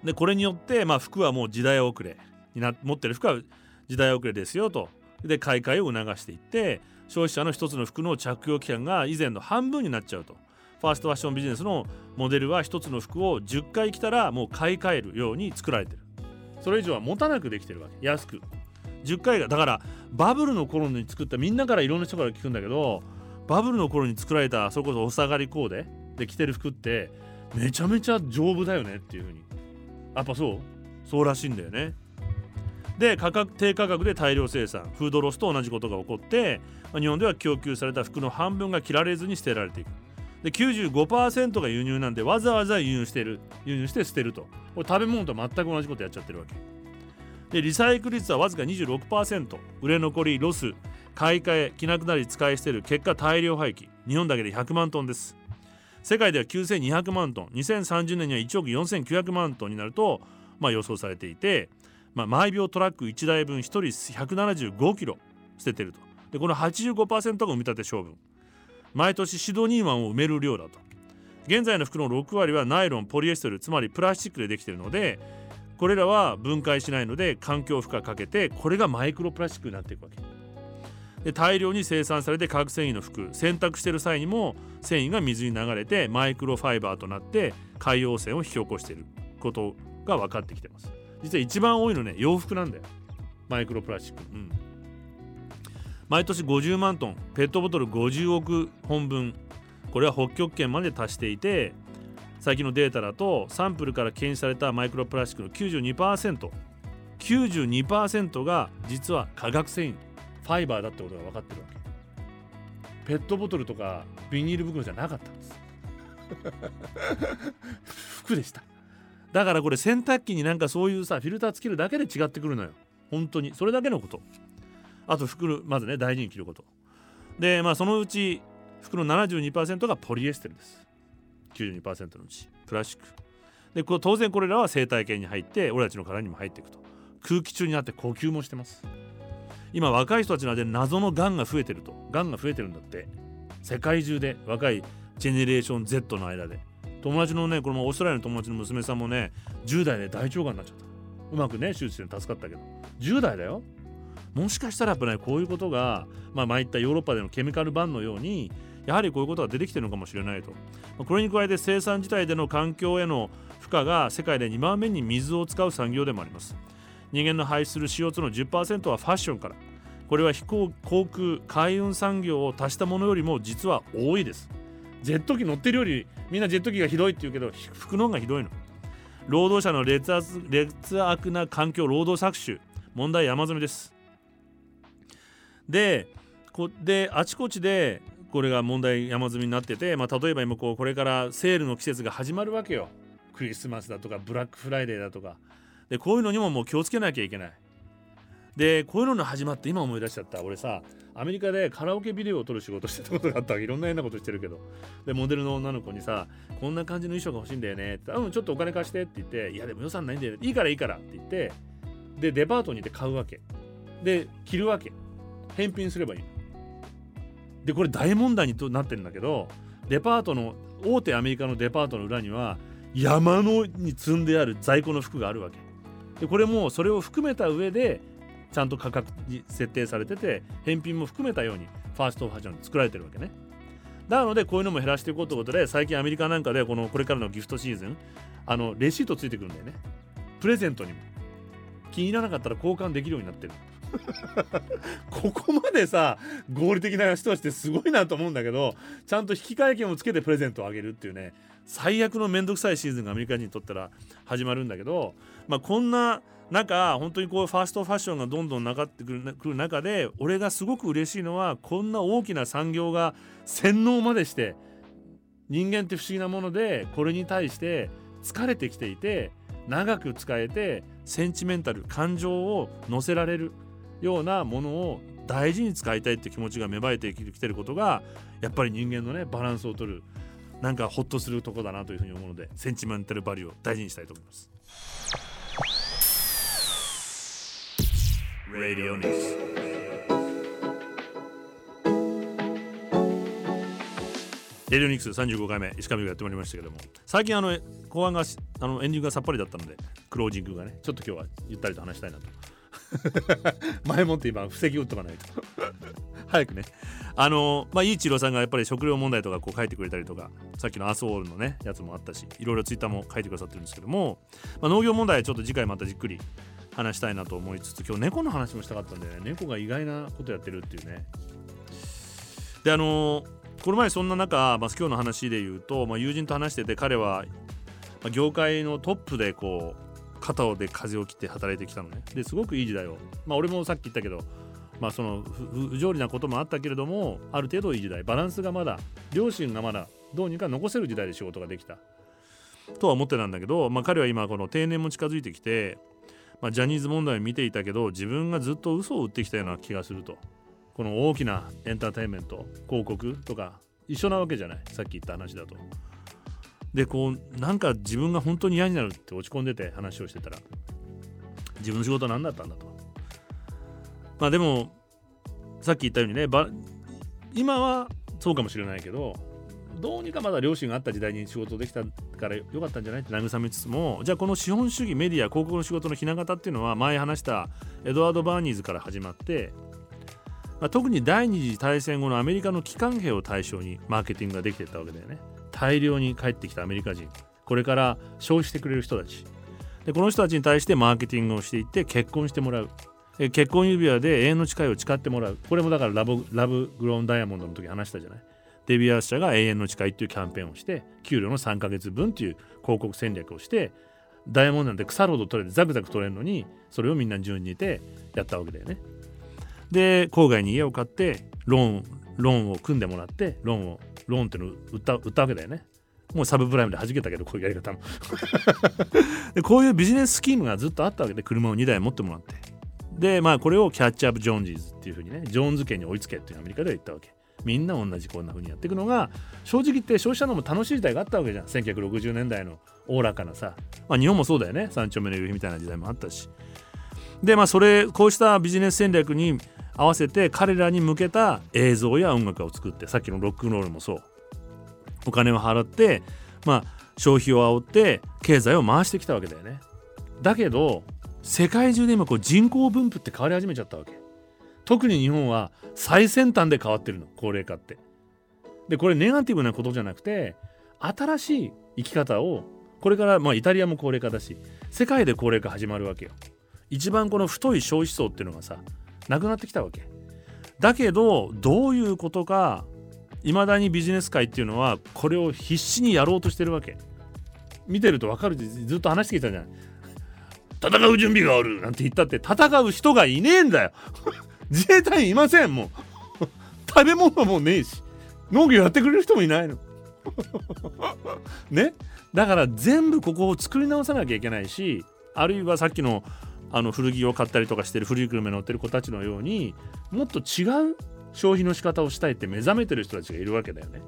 でこれによって、まあ、服はもう時代遅れにな持ってる服は時代遅れですよと。で買い替えを促していって消費者の一つの服の着用期間が以前の半分になっちゃうと。ファーストファッションビジネスのモデルは一つの服を10回着たらもう買い替えるように作られてる。それ以上は持たなくできてるわけ。安く。10回がだからバブルの頃に作ったみんなからいろんな人から聞くんだけどバブルの頃に作られたそれこそお下がりコーデで着てる服ってめちゃめちゃ丈夫だよねっていう風に。やっぱそう？そうらしいんだよね。で価格低価格で大量生産。フードロスと同じことが起こって日本では供給された服の半分が着られずに捨てられていく。で95%が輸入なんでわざわざ輸入してる。輸入して捨てると。これ食べ物と全く同じことやっちゃってるわけ。でリサイクル率はわずか26%売れ残りロス買い替え着なくなり使い捨てる結果大量廃棄。日本だけで100万トンです。世界では9200万トン。2030年には1億4900万トンになると、まあ、予想されていて、まあ、毎秒トラック1台分1人175キロ捨ててると。でこの85%が埋め立て処分。毎年シドニー湾を埋める量だと。現在の服の6割はナイロンポリエステルつまりプラスチックでできているのでこれらは分解しないので環境負荷かけてこれがマイクロプラスチックになっていくわけ。で大量に生産されて化学繊維の服洗濯してる際にも繊維が水に流れてマイクロファイバーとなって海洋汚染を引き起こしていることが分かってきてます。実は一番多いのね洋服なんだよ。マイクロプラスチック、うん、毎年50万トンペットボトル50億本分これは北極圏まで達していて最近のデータだとサンプルから検出されたマイクロプラスチックの 92%92% が実は化学繊維ファイバーだってことが分かってるわけ。ペットボトルとかビニール袋じゃなかったんです。服でした。だからこれ洗濯機になんかそういうさフィルターつけるだけで違ってくるのよ。本当に。それだけのこと。あと服まずね大事に着ること。でまあそのうち服の72%がポリエステルです。92%のうち。プラスチック。でこ当然これらは生態系に入って俺たちの体にも入っていくと。空気中になって呼吸もしてます。今若い人たちの間で謎のがんが増えてると。がんが増えてるんだって。世界中で若いジェネレーション Z の間で。友達のねこのオーストラリアの友達の娘さんもね10代で大腸がんになっちゃった。うまくね手術して助かったけど。10代だよ。もしかしたらやっぱねこういうことがまあ参ったヨーロッパでのケミカルバンのようにやはりこういうことが出てきてるのかもしれないと。これに加えて生産自体での環境への負荷が世界で2番目に水を使う産業でもあります。人間の排出する CO2 の10%はファッションから。これは飛行航空海運産業を足したものよりも実は多いです。ジェット機乗ってるよりみんなジェット機がひどいって言うけど服の方がひどいの。労働者の劣悪劣悪な環境労働搾取。問題山積みです。でこであちこちでこれが問題山積みになってて、まあ、例えば今こうこれからセールの季節が始まるわけよ。クリスマスだとかブラックフライデーだとか。でこういうのにももう気をつけなきゃいけない。でこういうのが始まって今思い出しちゃった。俺さアメリカでカラオケビデオを撮る仕事してたことがあったわけ。いろんな変なことしてるけど。でモデルの女の子にさこんな感じの衣装が欲しいんだよね。ってうんちょっとお金貸してって言っていやでも予算ないんだよね。いいからいいからって言ってでデパートに行って買うわけ。で着るわけ。返品すればいいでこれ大問題になってるんだけどデパートの大手アメリカのデパートの裏には山のに積んである在庫の服があるわけ。でこれもそれを含めた上でちゃんと価格に設定されてて返品も含めたようにファーストファッション作られてるわけね。なのでこういうのも減らしていこうということで最近アメリカなんかでこのこれからのギフトシーズンあのレシートついてくるんだよね。プレゼントにも。気に入らなかったら交換できるようになってる。ここまでさ合理的な人たちってすごいなと思うんだけどちゃんと引き換え券をつけてプレゼントをあげるっていうね最悪のめんどくさいシーズンがアメリカ人にとったら始まるんだけど、まあ、こんななんか本当にこうファーストファッションがどんどんなかってくる中で俺がすごく嬉しいのはこんな大きな産業が洗脳までして人間って不思議なものでこれに対して疲れてきていて長く使えてセンチメンタル感情を乗せられるようなものを大事に使いたいって気持ちが芽生えてきてることがやっぱり人間のねバランスを取るなんかホッとするとこだなというふうに思うのでセンチメンタルバリューを大事にしたいと思います。Radio News. レディオニクス35回目石上がやってまいりましたけども。最近あの後半があのエンディングがさっぱりだったのでクロージングがねちょっと今日はゆったりと話したいなと。前もって今布石打っとかないと。早くね。あのまあいい治療さんがやっぱり食料問題とかこう書いてくれたりとかさっきのアースウォールのねやつもあったしいろいろツイッターも書いてくださってるんですけども、まあ、農業問題ちょっと次回またじっくり話したいなと思いつつ今日猫の話もしたかったんでね猫が意外なことやってるっていうね。であのこの前そんな中、まあ、今日の話で言うと、まあ、友人と話してて彼は、業界のトップでこう肩をで風を切って働いてきたのね。ですごくいい時代を。まあ俺もさっき言ったけどまあその不条理なこともあったけれどもある程度いい時代。バランスがまだ両親がまだどうにか残せる時代で仕事ができた。とは思ってたんだけど、まあ、彼は今この定年も近づいてきてまあ、ジャニーズ問題を見ていたけど自分がずっと嘘を売ってきたような気がするとこの大きなエンターテインメント広告とか一緒なわけじゃないさっき言った話だと。でこうなんか自分が本当に嫌になるって落ち込んでて話をしてたら自分の仕事は何だったんだと。まあでもさっき言ったようにね今はそうかもしれないけどどうにかまだ両親があった時代に仕事できたからよかったんじゃないって慰めつつもじゃあこの資本主義メディア広告の仕事のひな形っていうのは前話したエドワード・バーニーズから始まって、まあ、特に第二次大戦後のアメリカの機関兵を対象にマーケティングができてったわけだよね。大量に帰ってきたアメリカ人。これから消費してくれる人たち。でこの人たちに対してマーケティングをしていって結婚してもらう。結婚指輪で永遠の誓いを誓ってもらう。これもだからラブラブグローンダイヤモンドの時話したじゃない。デビュアー社が永遠の誓いっていうキャンペーンをして給料の3ヶ月分っていう広告戦略をしてダイヤモンドなんて腐るほど取れてザクザク取れるのにそれをみんな順にいてやったわけだよね。で郊外に家を買ってローンローンを組んでもらってローンをローンっていうのを売った売ったわけだよね。もうサブプライムで弾けたけどこういうやり方も でこういうビジネススキームがずっとあったわけで車を2台持ってもらってでまあこれをキャッチアップ・ジョーンジーズっていうふうにねジョーンズ家に追いつけっていうアメリカでは言ったわけみんな同じこんな風にやっていくのが正直言って消費者のも楽しい時代があったわけじゃん。1960年代のおおらかなさ、まあ、日本もそうだよね。三丁目の夕日みたいな時代もあったし。でまあそれこうしたビジネス戦略に合わせて彼らに向けた映像や音楽を作ってさっきのロックンロールもそう。お金を払ってまあ消費を煽って経済を回してきたわけだよね。だけど世界中で今こう人口分布って変わり始めちゃったわけ。特に日本は最先端で変わってるの高齢化って。でこれネガティブなことじゃなくて新しい生き方をこれからまあイタリアも高齢化だし世界で高齢化始まるわけよ。一番この太い消費層っていうのがさなくなってきたわけ。だけどどういうことかいまだにビジネス界っていうのはこれを必死にやろうとしてるわけ。見てると分かるずっと話してきたじゃん戦う準備があるなんて言ったって戦う人がいねえんだよ。自衛隊いませんもう食べ物もねえし農業やってくれる人もいないの ね？だから全部ここを作り直さなきゃいけないしあるいはさっきのあの古着を買ったりとかしてる古い車乗ってる子たちのようにもっと違う消費の仕方をしたいって目覚めてる人たちがいるわけだよね。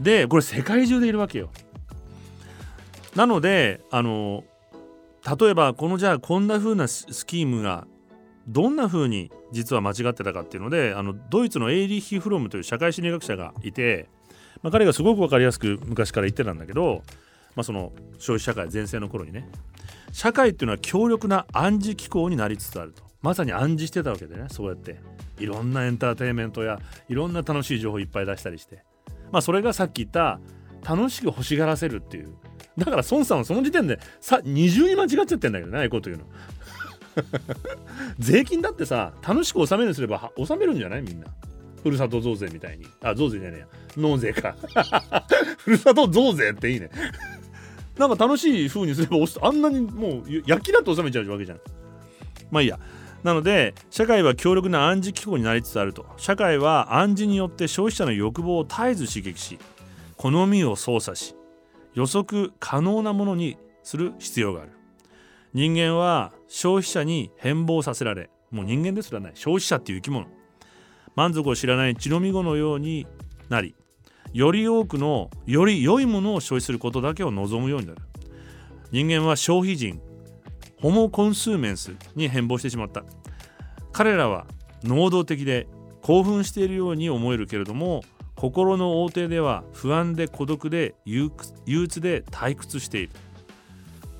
でこれ世界中でいるわけよ。なのであの例えばこのじゃあこんな風なスキームがどんな風に実は間違ってたかっていうのであのドイツのエイリッヒ・フロムという社会心理学者がいて、まあ、彼がすごく分かりやすく昔から言ってたんだけど、まあ、その消費社会全盛の頃にね。社会っていうのは強力な暗示機構になりつつあると。まさに暗示してたわけでねそうやって。いろんなエンターテインメントやいろんな楽しい情報いっぱい出したりして。まあそれがさっき言った楽しく欲しがらせるっていう。だから孫さんはその時点でさ二重に間違っちゃってんだけどねああいうこと言うの。税金だってさ楽しく納めるすれば納めるんじゃない？みんな。ふるさと増税みたいに。あ増税じゃねえや。納税か。ふるさと増税っていいね。なんか楽しい風にすればあんなにもう焼きだと収めちゃうわけじゃん。まあいいや。なので社会は強力な暗示機構になりつつあると。社会は暗示によって消費者の欲望を絶えず刺激し好みを操作し予測可能なものにする必要がある。人間は消費者に変貌させられもう人間ですらない消費者っていう生き物。満足を知らない血のみ子のようになりより多くのより良いものを消費することだけを望むようになる。人間は消費人ホモ・コンスーメンスに変貌してしまった。彼らは能動的で興奮しているように思えるけれども心の横定では不安で孤独で憂鬱で退屈している。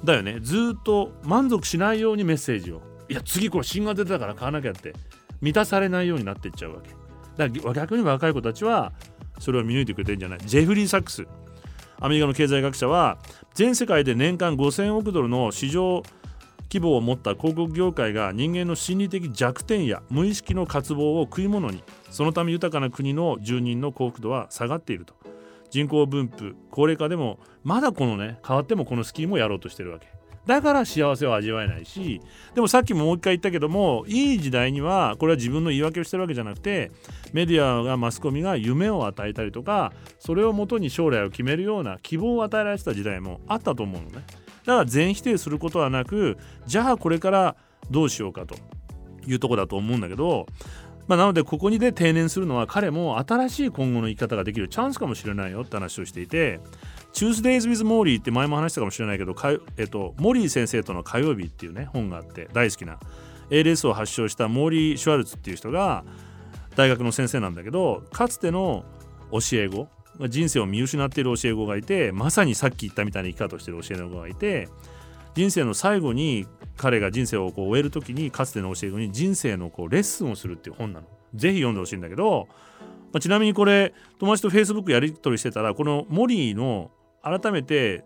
だよね。ずっと満足しないようにメッセージを。いや次これ新が出たから買わなきゃって。満たされないようになっていっちゃうわけ。だから逆に若い子たちはそれを見抜いてくれてるんじゃない。ジェフリー・サックス。アメリカの経済学者は全世界で年間5000億ドルの市場規模を持った広告業界が人間の心理的弱点や無意識の渇望を食い物にそのため豊かな国の住人の幸福度は下がっていると。人口分布高齢化でもまだこのね変わってもこのスキームをやろうとしてるわけ。だから幸せを味わえないしでもさっきももう一回言ったけどもいい時代にはこれは自分の言い訳をしてるわけじゃなくてメディアがマスコミが夢を与えたりとかそれをもとに将来を決めるような希望を与えられてた時代もあったと思うのね。だから全否定することはなくじゃあこれからどうしようかというとこだと思うんだけどまあ、なのでここにで定年するのは彼も新しい今後の生き方ができるチャンスかもしれないよって話をしていて Tuesdays with モーリーって前も話したかもしれないけどえっと、モリー先生との火曜日っていうね本があって大好きな ALS を発症したモーリー・シュワルツっていう人が大学の先生なんだけどかつての教え子人生を見失っている教え子がいてまさにさっき言ったみたいな生き方をしている教え子がいて人生の最後に彼が人生をこう終える時にかつての教え子に人生のこうレッスンをするっていう本なの。ぜひ読んでほしいんだけど、まあ、ちなみにこれ友達と Facebook やり取りしてたらこのモリーの改めて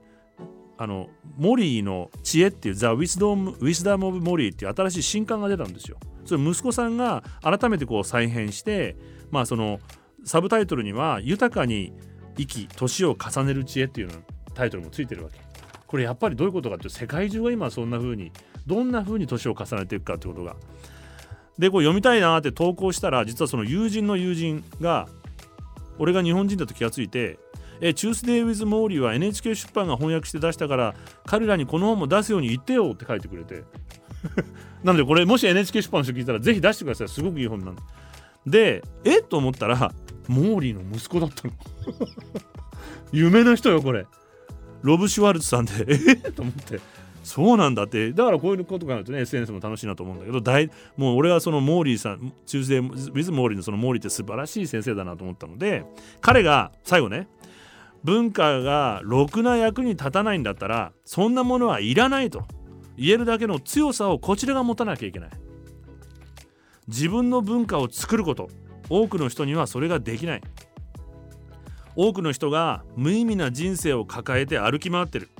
あのモリーの知恵っていう The Wisdom, Wisdom of モリーっていう新しい新刊が出たんですよ。それ息子さんが改めてこう再編してまあそのサブタイトルには豊かに生き年を重ねる知恵っていうのタイトルもついてるわけ。これやっぱりどういうことかっていうと世界中が今そんな風にどんな風に年を重ねていくかってことが。でこう読みたいなって投稿したら実はその友人の友人が俺が日本人だと気がついてえ Tuesday with Morrie は NHK 出版が翻訳して出したから彼らにこの本も出すように言ってよって書いてくれて。なのでこれもし NHK 出版の人聞いたらぜひ出してください。すごくいい本なんで。でえ？っと思ったらモーリーの息子だったの。夢の人よこれ。ロブ・シュワルツさんで。え？と思って。そうなんだって。だからこういうことがあるとね SNS も楽しいなと思うんだけど大もう俺はそのモーリーさん Tuesday with Morrie のそのモーリーって素晴らしい先生だなと思ったので彼が最後ね文化がろくな役に立たないんだったらそんなものはいらないと。言えるだけの強さをこちらが持たなきゃいけない。自分の文化を作ること。多くの人にはそれができない。多くの人が無意味な人生を抱えて歩き回ってる。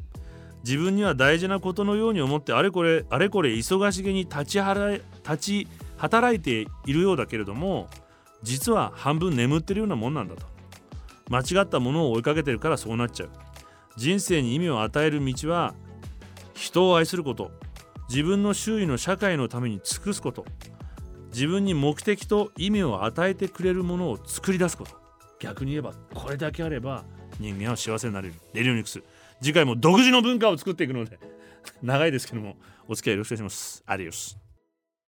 自分には大事なことのように思ってあれこれあれこれ忙しげに立ち払い立ち働いているようだけれども実は半分眠ってるようなもんなんだと。間違ったものを追いかけてるからそうなっちゃう。人生に意味を与える道は人を愛すること。自分の周囲の社会のために尽くすこと。自分に目的と意味を与えてくれるものを作り出すこと。逆に言えばこれだけあれば人間は幸せになれる。レディオニクス。次回も独自の文化を作っていくので長いですけどもお付き合いよろしくお願いします。アディオス。